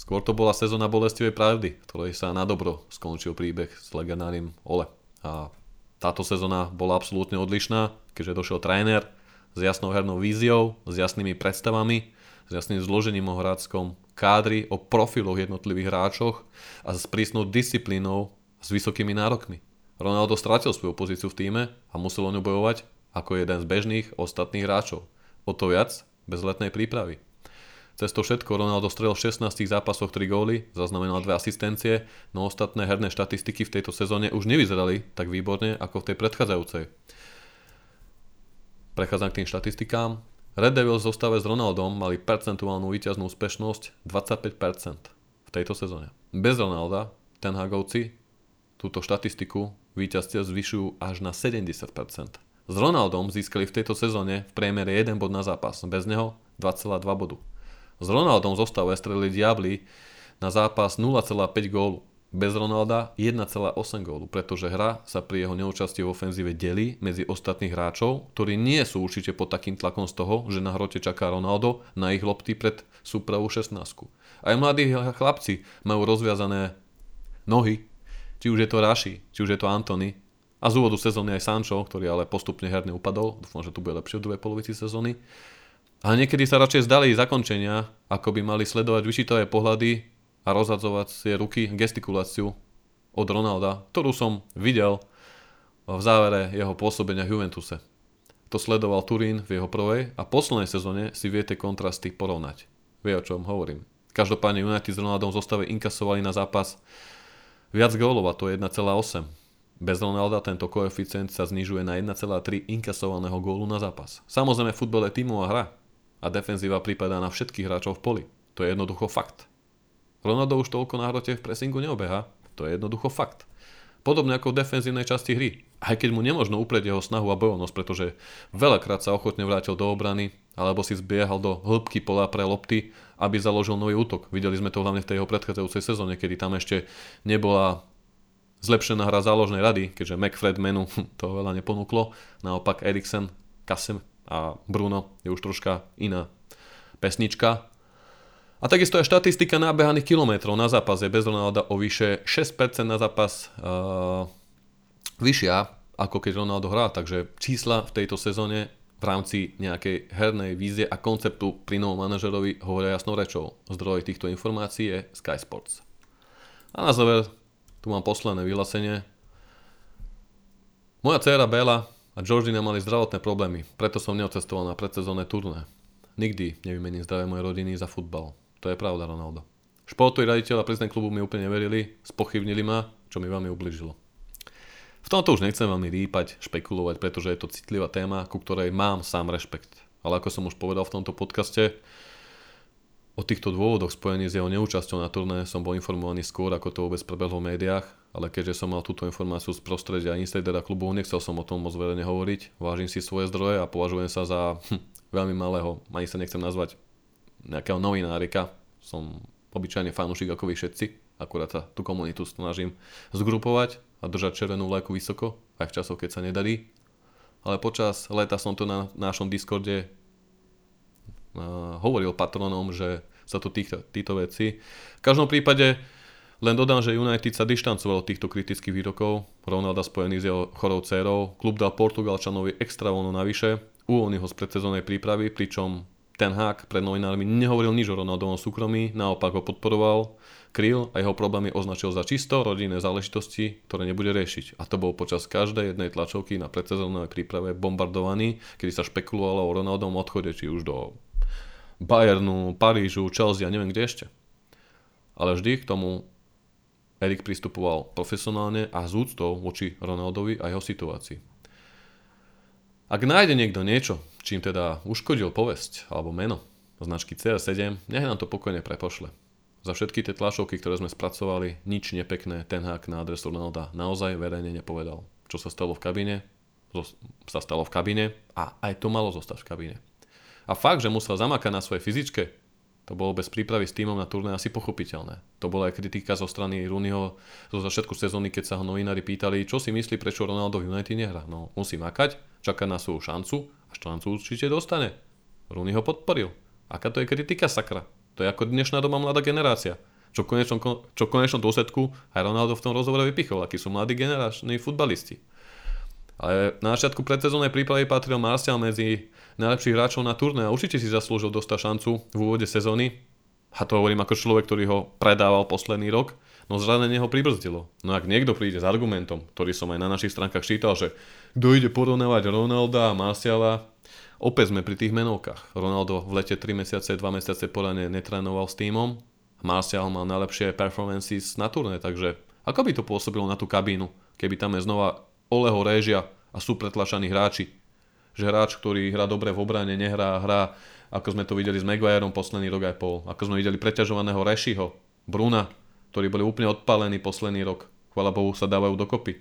Skôr to bola sezóna bolestivej pravdy, ktorej sa na dobro skončil príbeh s legendárnym Ole. A táto sezóna bola absolútne odlišná, keďže došiel tréner s jasnou hernou víziou, s jasnými predstavami, s jasným zložením o hráckom kádri, o profiloch jednotlivých hráčoch a s prísnou disciplínou s vysokými nárokmi. Ronaldo stratil svoju pozíciu v týme a musel o ňu bojovať ako jeden z bežných ostatných hráčov. O to viac bez letnej prípravy. Cez to všetko Ronaldo strelil v 16 zápasoch 3 góly, zaznamenal dve asistencie, no ostatné herné štatistiky v tejto sezóne už nevyzerali tak výborne ako v tej predchádzajúcej. Prechádzam k tým štatistikám. Red Devils v zostave s Ronaldom mali percentuálnu víťaznú úspešnosť 25% v tejto sezóne. Bez Ronalda Ten Hagovci túto štatistiku víťazstiev zvyšujú až na 70%. S Ronaldom získali v tejto sezóne v priemere 1 bod na zápas, bez neho 2,2 bodu. S Ronaldom zostave strelili Diabli na zápas 0,5 gólu. Bez Ronalda 1,8 gólu, pretože hra sa pri jeho neúčasti v ofenzíve delí medzi ostatných hráčov, ktorí nie sú určite pod takým tlakom z toho, že na hrote čaká Ronaldo na ich lopty pred súpravú 16. Aj mladí chlapci majú rozviazané nohy, či už je to Raši, či už je to Antony, a z úvodu sezóny aj Sancho, ktorý ale postupne herne upadol, dúfam, že tu bude lepšie v druhej polovici sezóny. Ale niekedy sa radšej zdali zakončenia, ako by mali sledovať vyšitavé pohľady a rozhadzovať si ruky gestikuláciu od Ronalda, ktorú som videl v závere jeho pôsobenia v Juventuse. To sledoval Turín v jeho prvej a poslednej sezóne si viete kontrasty porovnať. Vie o čom hovorím. Každopádne United s Ronaldom zostave inkasovali na zápas viac gólov a to je 1,8. Bez Ronalda tento koeficient sa znižuje na 1,3 inkasovaného gólu na zápas. Samozrejme futbol je tímová hra, a defenzíva prípada na všetkých hráčov v poli. To je jednoducho fakt. Ronaldo už toľko na hrote v pressingu neobeha, to je jednoducho fakt. Podobne ako v defenzívnej časti hry, aj keď mu nemožno uprieť jeho snahu a bojovnosť, pretože veľakrát sa ochotne vrátil do obrany, alebo si zbiehal do hĺbky pola pre lopty, aby založil nový útok. Videli sme to hlavne v tej jeho predchádzajúcej sezóne, kedy tam ešte nebola zlepšená hra záložnej rady, keďže McFred menu to veľa neponúklo. Naopak Eriksen, Kasem, a Bruno je už troška iná pesnička. A takisto aj štatistika nabehaných kilometrov na zápas je bez Ronalda o vyše 6% na zápas uh, vyššia, ako keď Ronaldo hrá, takže čísla v tejto sezóne v rámci nejakej hernej vízie a konceptu pri novom manažerovi hovoria jasnou rečou. Zdroj týchto informácií je Sky Sports. A na záver tu mám posledné vyhlásenie. Moja dcéra Bela a Georgina mali zdravotné problémy, preto som neocestoval na predsezónne turné. Nikdy nevymením zdravie mojej rodiny za futbal. To je pravda, Ronaldo. Športový raditeľ a prezident klubu mi úplne neverili, spochybnili ma, čo mi veľmi ubližilo. V tomto už nechcem veľmi rýpať, špekulovať, pretože je to citlivá téma, ku ktorej mám sám rešpekt. Ale ako som už povedal v tomto podcaste, O týchto dôvodoch spojených s jeho neúčasťou na turné som bol informovaný skôr, ako to vôbec prebehlo v médiách, ale keďže som mal túto informáciu z prostredia insidera klubu, nechcel som o tom moc verejne hovoriť. Vážim si svoje zdroje a považujem sa za hm, veľmi malého, ani sa nechcem nazvať nejakého novinárika. Som obyčajne fanúšik ako vy všetci, akurát sa tú komunitu snažím zgrupovať a držať červenú vlajku vysoko, aj v časoch, keď sa nedarí. Ale počas leta som to na našom Discorde uh, hovoril patronom, že sa to týchto, týchto veci. V každom prípade len dodám, že United sa dištancoval od týchto kritických výrokov. Ronaldo spojený s jeho chorou dcerou. Klub dal Portugalčanovi extra voľno navyše. Uvoľnil ho z predsezónnej prípravy, pričom ten hák pred novinármi nehovoril nič o Ronaldovom súkromí, naopak ho podporoval, kryl a jeho problémy označil za čisto rodinné záležitosti, ktoré nebude riešiť. A to bol počas každej jednej tlačovky na predsezónnej príprave bombardovaný, kedy sa špekulovalo o Ronaldovom odchode, či už do Bayernu, Parížu, Chelsea a neviem kde ešte. Ale vždy k tomu Erik pristupoval profesionálne a s úctou voči Ronaldovi a jeho situácii. Ak nájde niekto niečo, čím teda uškodil povesť alebo meno značky CR7, nech nám to pokojne prepošle. Za všetky tie tlačovky, ktoré sme spracovali, nič nepekné ten hák na adresu Ronalda naozaj verejne nepovedal. Čo sa stalo v kabíne, sa stalo v kabíne a aj to malo zostať v kabíne. A fakt, že musel zamakať na svojej fyzičke, to bolo bez prípravy s týmom na turné asi pochopiteľné. To bola aj kritika zo strany Rooneyho zo začiatku sezóny, keď sa ho novinári pýtali, čo si myslí, prečo Ronaldo v United nehrá. No, musí makať, čakať na svoju šancu a šancu určite dostane. Rooney ho podporil. Aká to je kritika sakra? To je ako dnešná doba mladá generácia. Čo v konečnom, čo v konečnom dôsledku aj Ronaldo v tom rozhovore vypichol, akí sú mladí generační futbalisti. Ale na začiatku predsezónnej prípravy patril Martial medzi najlepších hráčov na turné a určite si zaslúžil dostať šancu v úvode sezóny. A to hovorím ako človek, ktorý ho predával posledný rok, no zranenie ho pribrzdilo. No ak niekto príde s argumentom, ktorý som aj na našich stránkach čítal, že kto ide porovnávať Ronalda a Marciala, opäť sme pri tých menovkách. Ronaldo v lete 3 mesiace, 2 mesiace porane netrénoval s týmom, Marcial mal najlepšie performances na turné, takže ako by to pôsobilo na tú kabínu, keby tam je znova Oleho réžia a sú pretlačaní hráči. Že hráč, ktorý hrá dobre v obrane, nehrá, hrá, ako sme to videli s Maguireom posledný rok aj pol, ako sme videli preťažovaného Rešiho, Bruna, ktorí boli úplne odpálení posledný rok. Chvala Bohu sa dávajú dokopy.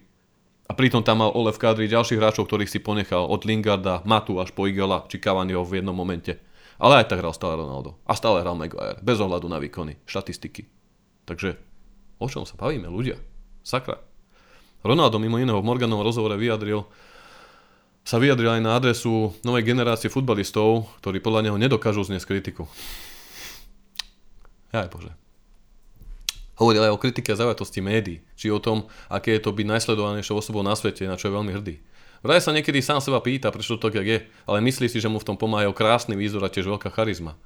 A pritom tam mal Ole v kádri ďalších hráčov, ktorých si ponechal od Lingarda, Matu až po Igala či Cavaniho v jednom momente. Ale aj tak hral stále Ronaldo. A stále hral Maguire. Bez ohľadu na výkony, štatistiky. Takže o čom sa bavíme ľudia? Sakra. Ronaldo mimo iného v Morganovom rozhovore vyjadril, sa vyjadril aj na adresu novej generácie futbalistov, ktorí podľa neho nedokážu zniesť kritiku. Aj bože. Hovoril aj o kritike a zaujatosti médií, či o tom, aké je to byť najsledovanejšou osobou na svete, na čo je veľmi hrdý. Vraj sa niekedy sám seba pýta, prečo to tak je, ale myslí si, že mu v tom pomáhajú krásny výzor a tiež veľká charizma.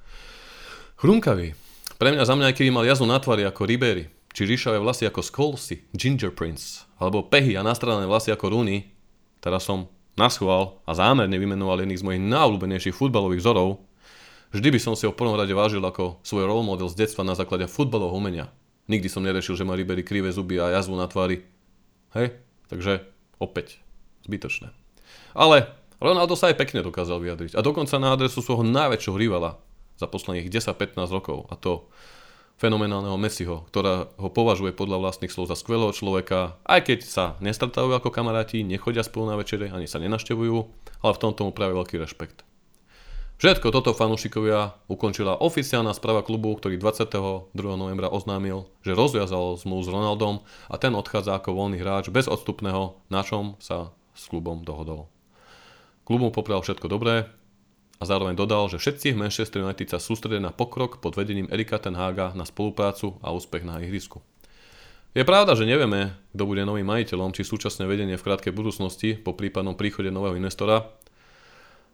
Chrumkavý. Pre mňa za mňa, keby mal jazdu na tvári ako Ribery, či ríšavé vlasy ako Skolsy, Ginger Prince, alebo pehy a nastradané vlasy ako Rooney, teraz som naschval a zámerne vymenoval jedných z mojich najobľúbenejších futbalových vzorov, vždy by som si ho v prvom rade vážil ako svoj role model z detstva na základe futbalového umenia. Nikdy som nerešil, že má Ribery krivé zuby a jazvu na tvári. Hej? Takže opäť zbytočné. Ale Ronaldo sa aj pekne dokázal vyjadriť. A dokonca na adresu svojho najväčšieho rivala za posledných 10-15 rokov. A to fenomenálneho Messiho, ktorá ho považuje podľa vlastných slov za skvelého človeka, aj keď sa nestretajú ako kamaráti, nechodia spolu na večere, ani sa nenaštevujú, ale v tomto mu práve veľký rešpekt. Všetko toto fanúšikovia ukončila oficiálna správa klubu, ktorý 22. novembra oznámil, že rozviazal zmluvu s Ronaldom a ten odchádza ako voľný hráč bez odstupného, na čom sa s klubom dohodol. Klub mu poprial všetko dobré zároveň dodal, že všetci v Manchester United sa sústredia na pokrok pod vedením Erika Ten Haga na spoluprácu a úspech na ihrisku. Je pravda, že nevieme, kto bude novým majiteľom, či súčasné vedenie v krátkej budúcnosti po prípadnom príchode nového investora,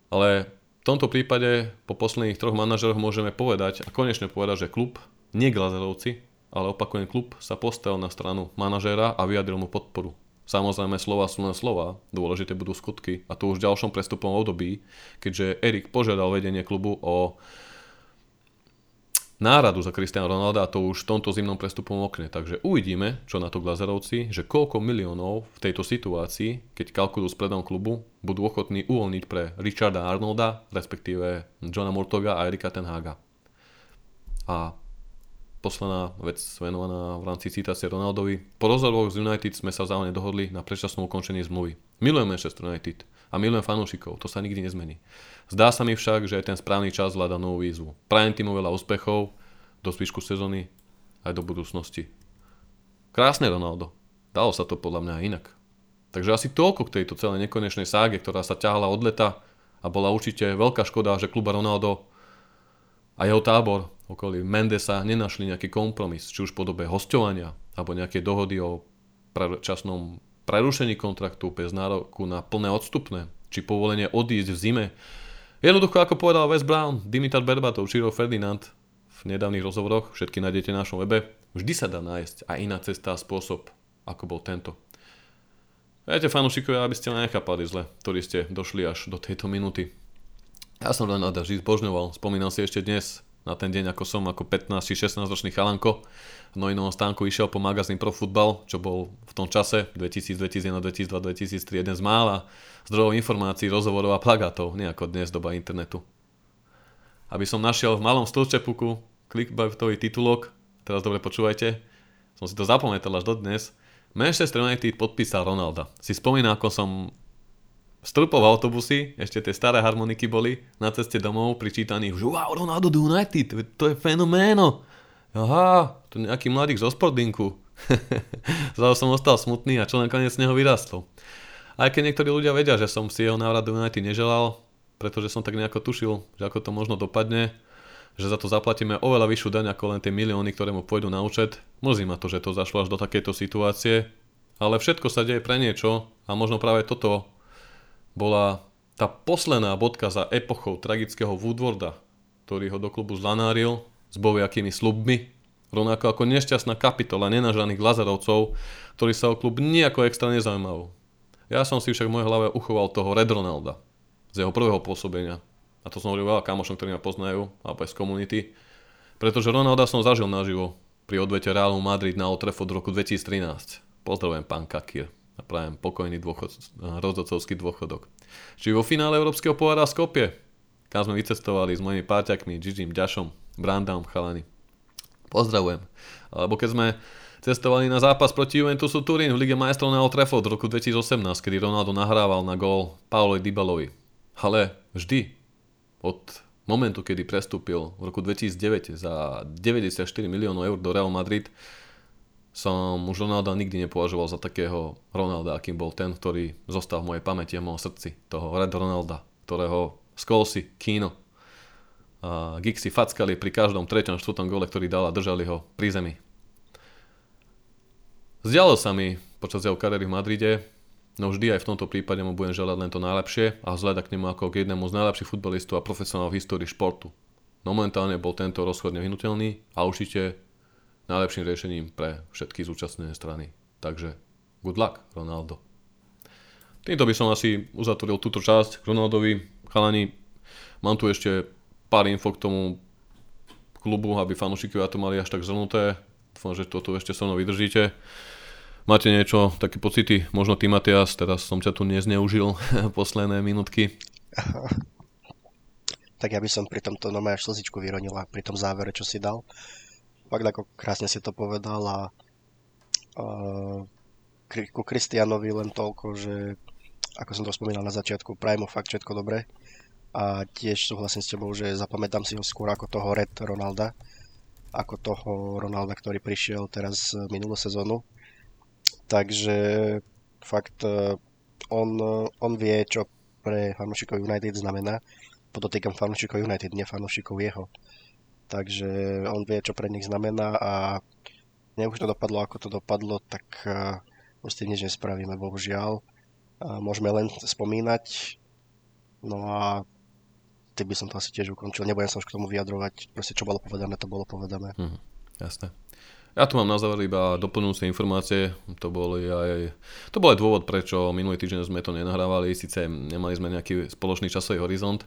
ale v tomto prípade po posledných troch manažeroch môžeme povedať a konečne povedať, že klub, nie Glazerovci, ale opakujem klub sa postavil na stranu manažéra a vyjadril mu podporu. Samozrejme slova sú len slova, dôležité budú skutky a to už v ďalšom prestupom období, keďže Erik požiadal vedenie klubu o náradu za Cristiano Ronaldo a to už v tomto zimnom prestupom okne. Takže uvidíme, čo na to Glazerovci, že koľko miliónov v tejto situácii, keď kalkulujú s predom klubu, budú ochotní uvoľniť pre Richarda Arnolda, respektíve Johna Murtoga a Erika Tenhaga. A posledná vec venovaná v rámci citácie Ronaldovi. Po rozhovoroch z United sme sa vzájomne dohodli na predčasnom ukončení zmluvy. Milujem Manchester United a milujem fanúšikov, to sa nikdy nezmení. Zdá sa mi však, že je ten správny čas hľada novú výzvu. Prajem týmu veľa úspechov do zvyšku sezóny aj do budúcnosti. Krásne Ronaldo. Dalo sa to podľa mňa inak. Takže asi toľko k tejto celej nekonečnej ságe, ktorá sa ťahala od leta a bola určite veľká škoda, že kluba Ronaldo a jeho tábor okolí Mendesa nenašli nejaký kompromis, či už v podobe hostovania alebo nejaké dohody o časnom prerušení kontraktu bez nároku na plné odstupné, či povolenie odísť v zime. Jednoducho, ako povedal Wes Brown, Dimitar Berbatov, Čiro Ferdinand v nedávnych rozhovoroch, všetky nájdete na našom webe, vždy sa dá nájsť aj iná cesta a spôsob, ako bol tento. Viete, fanúšikovia, aby ste ma nechápali zle, ktorí ste došli až do tejto minúty. Ja som len nada vždy zbožňoval, spomínam si ešte dnes na ten deň, ako som ako 15 16 ročný chalanko v Nojinovom stánku išiel po magazín Pro Football, čo bol v tom čase 2000, 2001, 2002, 2003 jeden z mála zdrojov informácií, rozhovorov a plagátov, nie ako dnes doba internetu. Aby som našiel v malom stĺčepuku clickbaitový titulok, teraz dobre počúvajte, som si to zapamätal až dodnes, Manchester United podpísal Ronalda. Si spomínam, ako som strpol v autobusy, ešte tie staré harmoniky boli, na ceste domov pri čítaní, že wow, Ronaldo do United, to je fenoméno. Aha, to nejaký mladík zo Sportinku. Zrazu som ostal smutný a čo nakoniec z neho vyrastol. Aj keď niektorí ľudia vedia, že som si jeho návrat do United neželal, pretože som tak nejako tušil, že ako to možno dopadne, že za to zaplatíme oveľa vyššiu daň ako len tie milióny, ktoré mu pôjdu na účet. Mrzí ma to, že to zašlo až do takejto situácie, ale všetko sa deje pre niečo a možno práve toto bola tá posledná bodka za epochou tragického Woodwarda, ktorý ho do klubu zlanáril s boviakými slubmi, rovnako ako nešťastná kapitola nenažaných Lazarovcov, ktorí sa o klub nejako extra nezaujímajú. Ja som si však v mojej hlave uchoval toho Red Ronalda z jeho prvého pôsobenia. A to som hovoril veľa kamošom, ktorí ma poznajú, alebo aj z komunity. Pretože Ronalda som zažil naživo pri odvete Realu Madrid na Old Trafford v roku 2013. Pozdravujem pán Kakir a prajem pokojný dôchod, rozhodcovský dôchodok. Či vo finále Európskeho pohára Skopie, kam sme vycestovali s mojimi páťakmi, Gigim, Ďašom, Brandom, chalani. Pozdravujem. Alebo keď sme cestovali na zápas proti Juventusu Turín v Lige majstrov na Old Trafford v roku 2018, kedy Ronaldo nahrával na gól Paolovi Dybalovi. Ale vždy od momentu, kedy prestúpil v roku 2009 za 94 miliónov eur do Real Madrid, som už Ronalda nikdy nepovažoval za takého Ronalda, akým bol ten, ktorý zostal v mojej pamäti a mojom srdci. Toho Red Ronalda, ktorého Skolsi, Kino a Gixi fackali pri každom treťom, štvrtom gole, ktorý dal a držali ho pri zemi. Zdialo sa mi počas jeho kariéry v Madride, No vždy aj v tomto prípade mu budem želať len to najlepšie a vzhľadať k nemu ako k jednému z najlepších futbalistov a profesionálov v histórii športu. No momentálne bol tento rozchod nevyhnutelný a určite najlepším riešením pre všetky zúčastnené strany. Takže good luck, Ronaldo. Týmto by som asi uzatvoril túto časť k Ronaldovi. Chalani, mám tu ešte pár info k tomu klubu, aby fanúšikovia to mali až tak zhrnuté. Dúfam, že toto ešte so mnou vydržíte. Máte niečo, také pocity? Možno ty, Matias, teraz som ťa tu nezneužil posledné minútky. tak ja by som pri tomto nome až slzičku vyronila, pri tom závere, čo si dal. Fakt ako krásne si to povedal a uh, ku Kristianovi len toľko, že ako som to spomínal na začiatku, mu fakt všetko dobre a tiež súhlasím s tebou, že zapamätám si ho skôr ako toho Red Ronalda, ako toho Ronalda, ktorý prišiel teraz minulú sezónu Takže fakt e, on, on vie, čo pre fanúšikov United znamená. Podotýkam fanúšikov United, nie fanúšikov jeho. Takže on vie, čo pre nich znamená a nech už to dopadlo, ako to dopadlo, tak uh, už s tým nič nespravíme, bohužiaľ. Uh, môžeme len spomínať. No a ty by som to asi tiež ukončil. Nebudem sa už k tomu vyjadrovať. Proste čo bolo povedané, to bolo povedané. Mhm, jasné. Ja tu mám na záver iba doplňujúce informácie. To bol aj, to bol aj dôvod, prečo minulý týždeň sme to nenahrávali. Sice nemali sme nejaký spoločný časový horizont,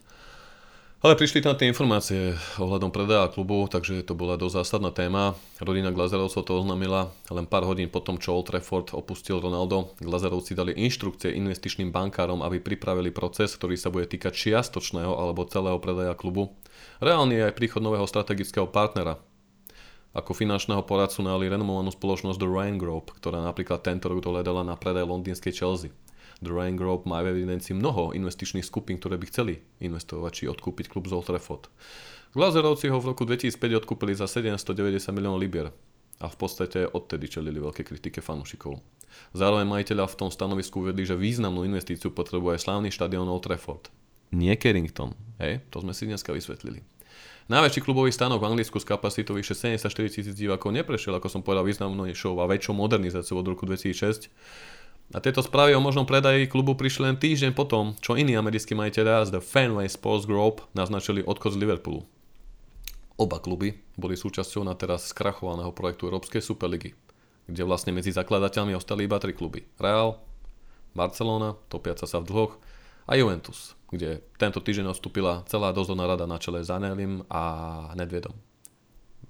ale prišli tam tie informácie ohľadom predaja klubu, takže to bola dosť zásadná téma. Rodina Glazerovcov to oznámila len pár hodín potom, čo Old Trafford opustil Ronaldo. Glazerovci dali inštrukcie investičným bankárom, aby pripravili proces, ktorý sa bude týkať čiastočného alebo celého predaja klubu. Reálne je aj príchod nového strategického partnera, ako finančného poradcu najali renomovanú spoločnosť The Ryan Group, ktorá napríklad tento rok dohľadala na predaj londýnskej Chelsea. Ryan Group má v evidencii mnoho investičných skupín, ktoré by chceli investovať či odkúpiť klub z Old Trafford. Glazerovci ho v roku 2005 odkúpili za 790 miliónov libier a v podstate odtedy čelili veľké kritike fanúšikov. Zároveň majiteľa v tom stanovisku uvedli, že významnú investíciu potrebuje slávny štadión Old Trafford. Nie Carrington, hej, to sme si dneska vysvetlili. Najväčší klubový stánok v Anglicku s kapacitou vyše 74 tisíc divákov neprešiel, ako som povedal, významnejšou a väčšou modernizáciou od roku 2006. A tieto správy o možnom predaji klubu prišli len týždeň potom, čo iní americkí majiteľia z The Fanway Sports Group naznačili odchod z Liverpoolu. Oba kluby boli súčasťou na teraz skrachovaného projektu Európskej Superligy, kde vlastne medzi zakladateľmi ostali iba tri kluby. Real, Barcelona, topiaca sa v dlhoch, a Juventus, kde tento týždeň odstúpila celá dozorná rada na čele s Anelim a Nedvedom.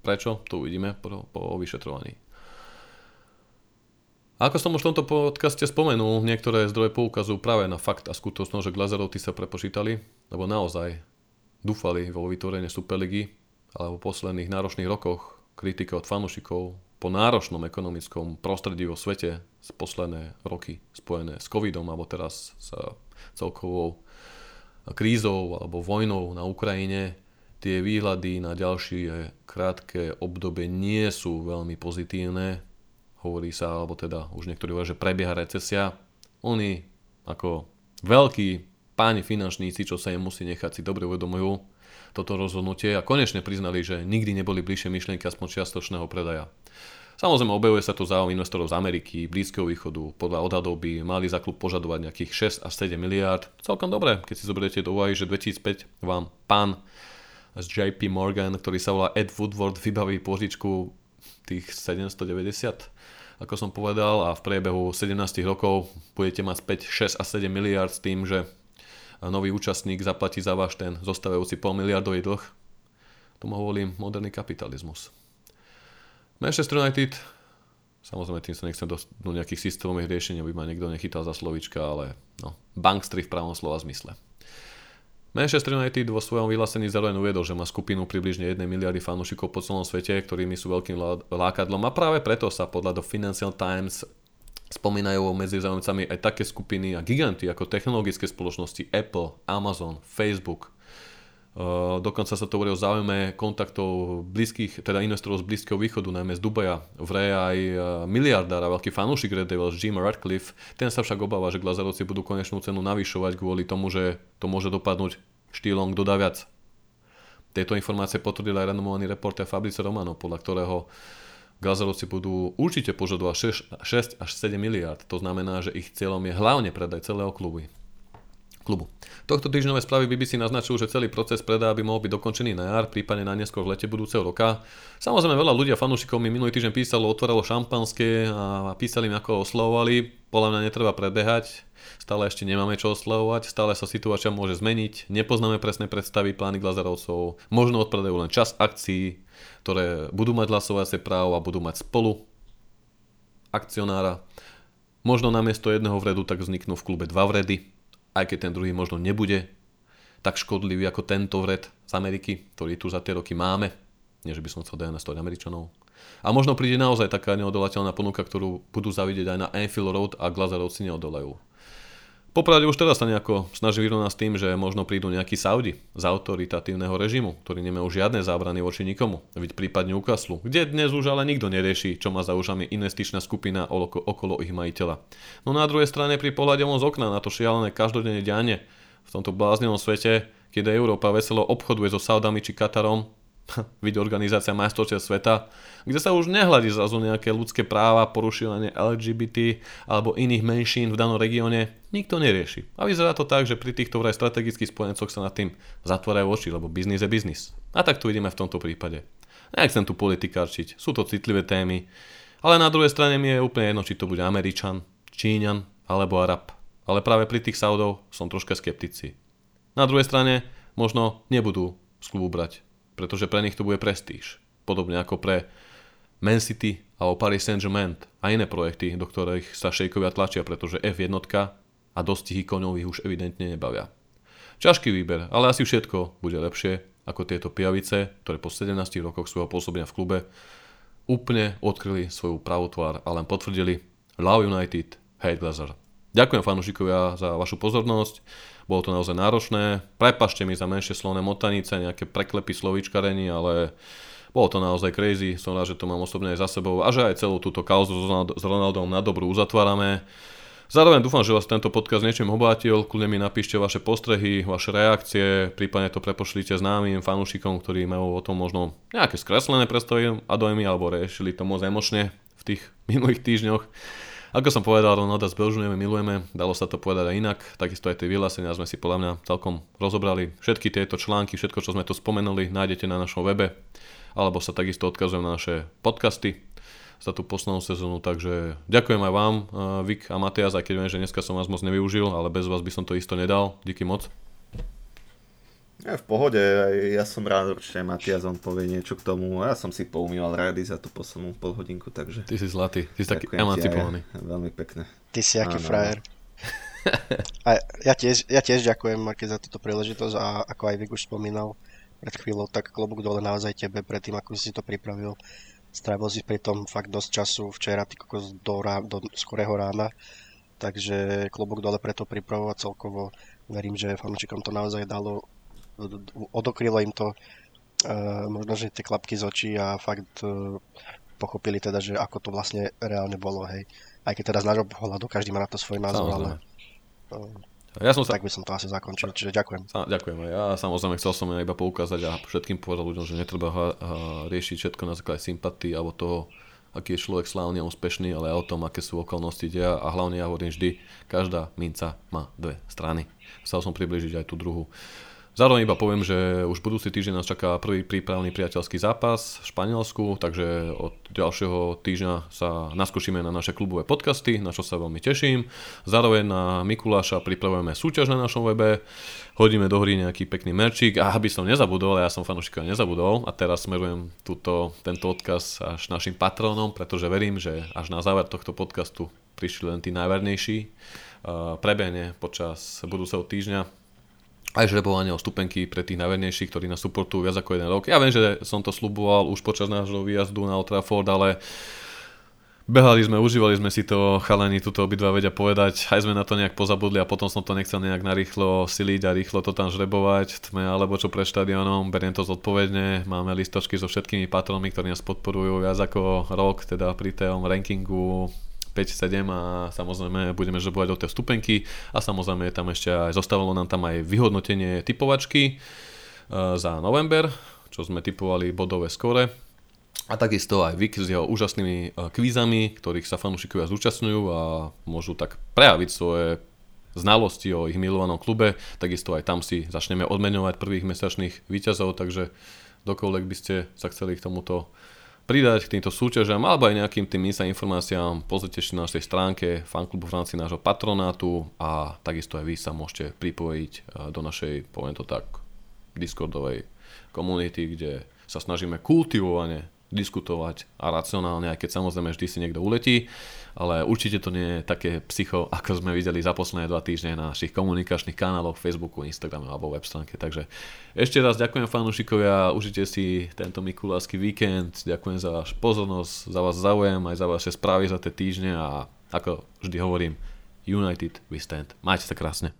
Prečo? To uvidíme po, po vyšetrovaní. Ako som už v tomto podcaste spomenul, niektoré zdroje poukazujú práve na fakt a skutočnosť, že Glazerovci sa prepočítali, lebo naozaj dúfali vo vytvorenie Superligy, ale v posledných náročných rokoch kritika od fanúšikov po náročnom ekonomickom prostredí vo svete z posledné roky spojené s covidom alebo teraz s celkovou krízou alebo vojnou na Ukrajine, tie výhľady na ďalšie krátke obdobie nie sú veľmi pozitívne. Hovorí sa, alebo teda už niektorí hovoria, že prebieha recesia. Oni ako veľkí páni finančníci, čo sa im musí nechať, si dobre uvedomujú toto rozhodnutie a konečne priznali, že nikdy neboli bližšie myšlienky aspoň čiastočného predaja. Samozrejme objavuje sa tu záujem investorov z Ameriky, Blízkeho východu, podľa odhadov by mali za klub požadovať nejakých 6 až 7 miliárd. Celkom dobre, keď si zoberiete do úvahy, že 2005 vám pán z JP Morgan, ktorý sa volá Ed Woodward, vybaví požičku tých 790 ako som povedal, a v priebehu 17 rokov budete mať späť 6 a 7 miliard s tým, že nový účastník zaplatí za váš ten zostavujúci pol miliardový dlh. Tomu hovorím moderný kapitalizmus. Manchester United, samozrejme tým sa nechcem do, do nejakých systémových riešení, aby ma niekto nechytal za slovička, ale no, bankstri v pravom slova zmysle. Manchester United vo svojom vyhlásení zároveň uviedol, že má skupinu približne 1 miliardy fanúšikov po celom svete, ktorými sú veľkým lákadlom. A práve preto sa podľa do Financial Times spomínajú medzi zaujímavcami aj také skupiny a giganty ako technologické spoločnosti Apple, Amazon, Facebook, dokonca sa to hovorí o záujme kontaktov blízkych, teda investorov z Blízkeho východu, najmä z Dubaja. Vraj aj uh, miliardár a veľký fanúšik Red Devils Jim Radcliffe, ten sa však obáva, že Glazerovci budú konečnú cenu navyšovať kvôli tomu, že to môže dopadnúť štýlom kto dá viac. Tieto informácie potvrdil aj renomovaný reporter Fabrice Romano, podľa ktorého Glazerovci budú určite požadovať 6, 6 až 7 miliard. To znamená, že ich cieľom je hlavne predaj celého klubu klubu. Tohto týždňové správy BBC naznačujú, že celý proces predaja by mohol byť dokončený na jar, prípadne na neskôr v lete budúceho roka. Samozrejme veľa ľudí a fanúšikov mi minulý týždeň písalo, otvorilo šampanské a písali mi ako oslovovali. Podľa mňa netreba predbehať, stále ešte nemáme čo oslavovať, stále sa situácia môže zmeniť, nepoznáme presné predstavy plány Glazerovcov, možno odpredajú len čas akcií, ktoré budú mať hlasovacie právo a budú mať spolu akcionára. Možno namiesto jedného vredu tak vzniknú v klube dva vredy, aj keď ten druhý možno nebude tak škodlivý ako tento vred z Ameriky, ktorý tu za tie roky máme. Nie, že by som chcel dehonestovať Američanov. A možno príde naozaj taká neodolateľná ponuka, ktorú budú zavidieť aj na Anfield Road a Glazerovci neodolajú. Popravde už teraz sa nejako snaží vyrovnať s tým, že možno prídu nejakí Saudi z autoritatívneho režimu, ktorí nemajú žiadne zábrany voči nikomu, veď prípadne ukaslu, kde dnes už ale nikto nerieši, čo má za ušami investičná skupina okolo ich majiteľa. No na druhej strane pri pohľade z okna na to šialené každodenné dianie v tomto bláznivom svete, keď Európa veselo obchoduje so Saudami či Katarom, vidí organizácia majstrovstiev sveta, kde sa už nehľadí zrazu nejaké ľudské práva, porušovanie LGBT alebo iných menšín v danom regióne, nikto nerieši. A vyzerá to tak, že pri týchto vraj strategických spojencoch sa nad tým zatvárajú oči, lebo biznis je biznis. A tak to vidíme v tomto prípade. Nechcem tu politikárčiť, sú to citlivé témy, ale na druhej strane mi je úplne jedno, či to bude Američan, Číňan alebo Arab. Ale práve pri tých Saudov som troška skeptici. Na druhej strane možno nebudú z klubu brať pretože pre nich to bude prestíž. Podobne ako pre Man City alebo Paris Saint-Germain a iné projekty, do ktorých sa šejkovia tlačia, pretože F1 a dostihy koňov ich už evidentne nebavia. Ťažký výber, ale asi všetko bude lepšie ako tieto pijavice, ktoré po 17 rokoch svojho pôsobenia v klube úplne odkryli svoju pravú tvár a len potvrdili Love United, Hate Glazer. Ďakujem fanúšikovia za vašu pozornosť. Bolo to naozaj náročné. Prepašte mi za menšie slovné motanice, nejaké preklepy slovíčkarení, ale bolo to naozaj crazy, som rád, že to mám osobne aj za sebou a že aj celú túto kauzu s Ronaldom na dobrú uzatvárame. Zároveň dúfam, že vás tento podcast niečím obátil, kľudne mi napíšte vaše postrehy, vaše reakcie, prípadne to prepošlite známym fanúšikom, ktorí majú o tom možno nejaké skreslené predstavy a dojmy, alebo riešili to moc emočne v tých minulých týždňoch. Ako som povedal, Ronalda zbežňujeme, milujeme, dalo sa to povedať aj inak, takisto aj tie vyhlásenia sme si podľa mňa celkom rozobrali. Všetky tieto články, všetko, čo sme tu spomenuli, nájdete na našom webe, alebo sa takisto odkazujem na naše podcasty za tú poslednú sezónu, takže ďakujem aj vám, eh, Vik a Matias, aj keď viem, že dneska som vás moc nevyužil, ale bez vás by som to isto nedal. Díky moc. Ja v pohode, ja som rád, určite Matias on povie niečo k tomu. Ja som si poumýval rády za tú poslednú polhodinku, takže... Ty si zlatý, ty si taký emancipovaný. Ja, veľmi pekne. Ty si aký frajer. a ja tiež, ja tiež ďakujem Marke za túto príležitosť a ako aj Vik už spomínal pred chvíľou, tak klobúk dole naozaj tebe predtým, ako si to pripravil. Strávil si pri tom fakt dosť času včera, ty kokos do, rá, do skorého rána, takže klobúk dole preto pripravovať celkovo. Verím, že fanúšikom to naozaj dalo odokrylo im to uh, možno, že tie klapky z očí a fakt uh, pochopili teda, že ako to vlastne reálne bolo, hej. Aj keď teda z nášho pohľadu každý má na to svoj názor, ale uh, ja som sa... tak by som to asi zakončil, čiže ďakujem. Sa, ďakujem. Ja samozrejme chcel som iba poukázať a všetkým povedať ľuďom, že netreba ha, ha, riešiť všetko na základe sympatii alebo toho, aký je človek slávny a úspešný, ale aj o tom, aké sú okolnosti dia a hlavne ja hovorím vždy, každá minca má dve strany. Chcel som približiť aj tú druhú. Zároveň iba poviem, že už budúci týždeň nás čaká prvý prípravný priateľský zápas v Španielsku, takže od ďalšieho týždňa sa naskúšime na naše klubové podcasty, na čo sa veľmi teším. Zároveň na Mikuláša pripravujeme súťaž na našom webe, hodíme do hry nejaký pekný merčík a aby som nezabudol, ja som fanúšik nezabudol a teraz smerujem túto, tento odkaz až našim patrónom, pretože verím, že až na záver tohto podcastu prišli len tí najvernejší. Prebehne počas budúceho týždňa aj žrebovanie o stupenky pre tých najvernejších, ktorí nás supportujú viac ako jeden rok. Ja viem, že som to sluboval už počas nášho výjazdu na Old Trafford, ale behali sme, užívali sme si to, chalani tuto obidva vedia povedať, aj sme na to nejak pozabudli a potom som to nechcel nejak narýchlo siliť a rýchlo to tam žrebovať, tme alebo čo pre štadionom, beriem to zodpovedne, máme listočky so všetkými patronmi, ktorí nás podporujú viac ako rok, teda pri tom rankingu 5-7 a samozrejme budeme žrebovať o tie stupenky a samozrejme tam ešte aj, zostavilo nám tam aj vyhodnotenie typovačky e, za november, čo sme typovali bodové skore. A takisto aj Vik s jeho úžasnými e, kvízami, ktorých sa fanúšikovia zúčastňujú a môžu tak prejaviť svoje znalosti o ich milovanom klube. Takisto aj tam si začneme odmeňovať prvých mesačných výťazov, takže dokoľvek by ste sa chceli k tomuto pridať k týmto súťažam alebo aj nejakým tým insa informáciám, pozrite si na našej stránke fanklubu rámci nášho patronátu a takisto aj vy sa môžete pripojiť eh, do našej, poviem to tak, Discordovej komunity, kde sa snažíme kultivovane diskutovať a racionálne, aj keď samozrejme vždy si niekto uletí, ale určite to nie je také psycho, ako sme videli za posledné dva týždne na našich komunikačných kanáloch, Facebooku, Instagrame alebo web stránke. Takže ešte raz ďakujem fanúšikovia, užite si tento Mikulášsky víkend, ďakujem za váš pozornosť, za vás záujem, aj za vaše správy za tie týždne a ako vždy hovorím, United we stand. Majte sa krásne.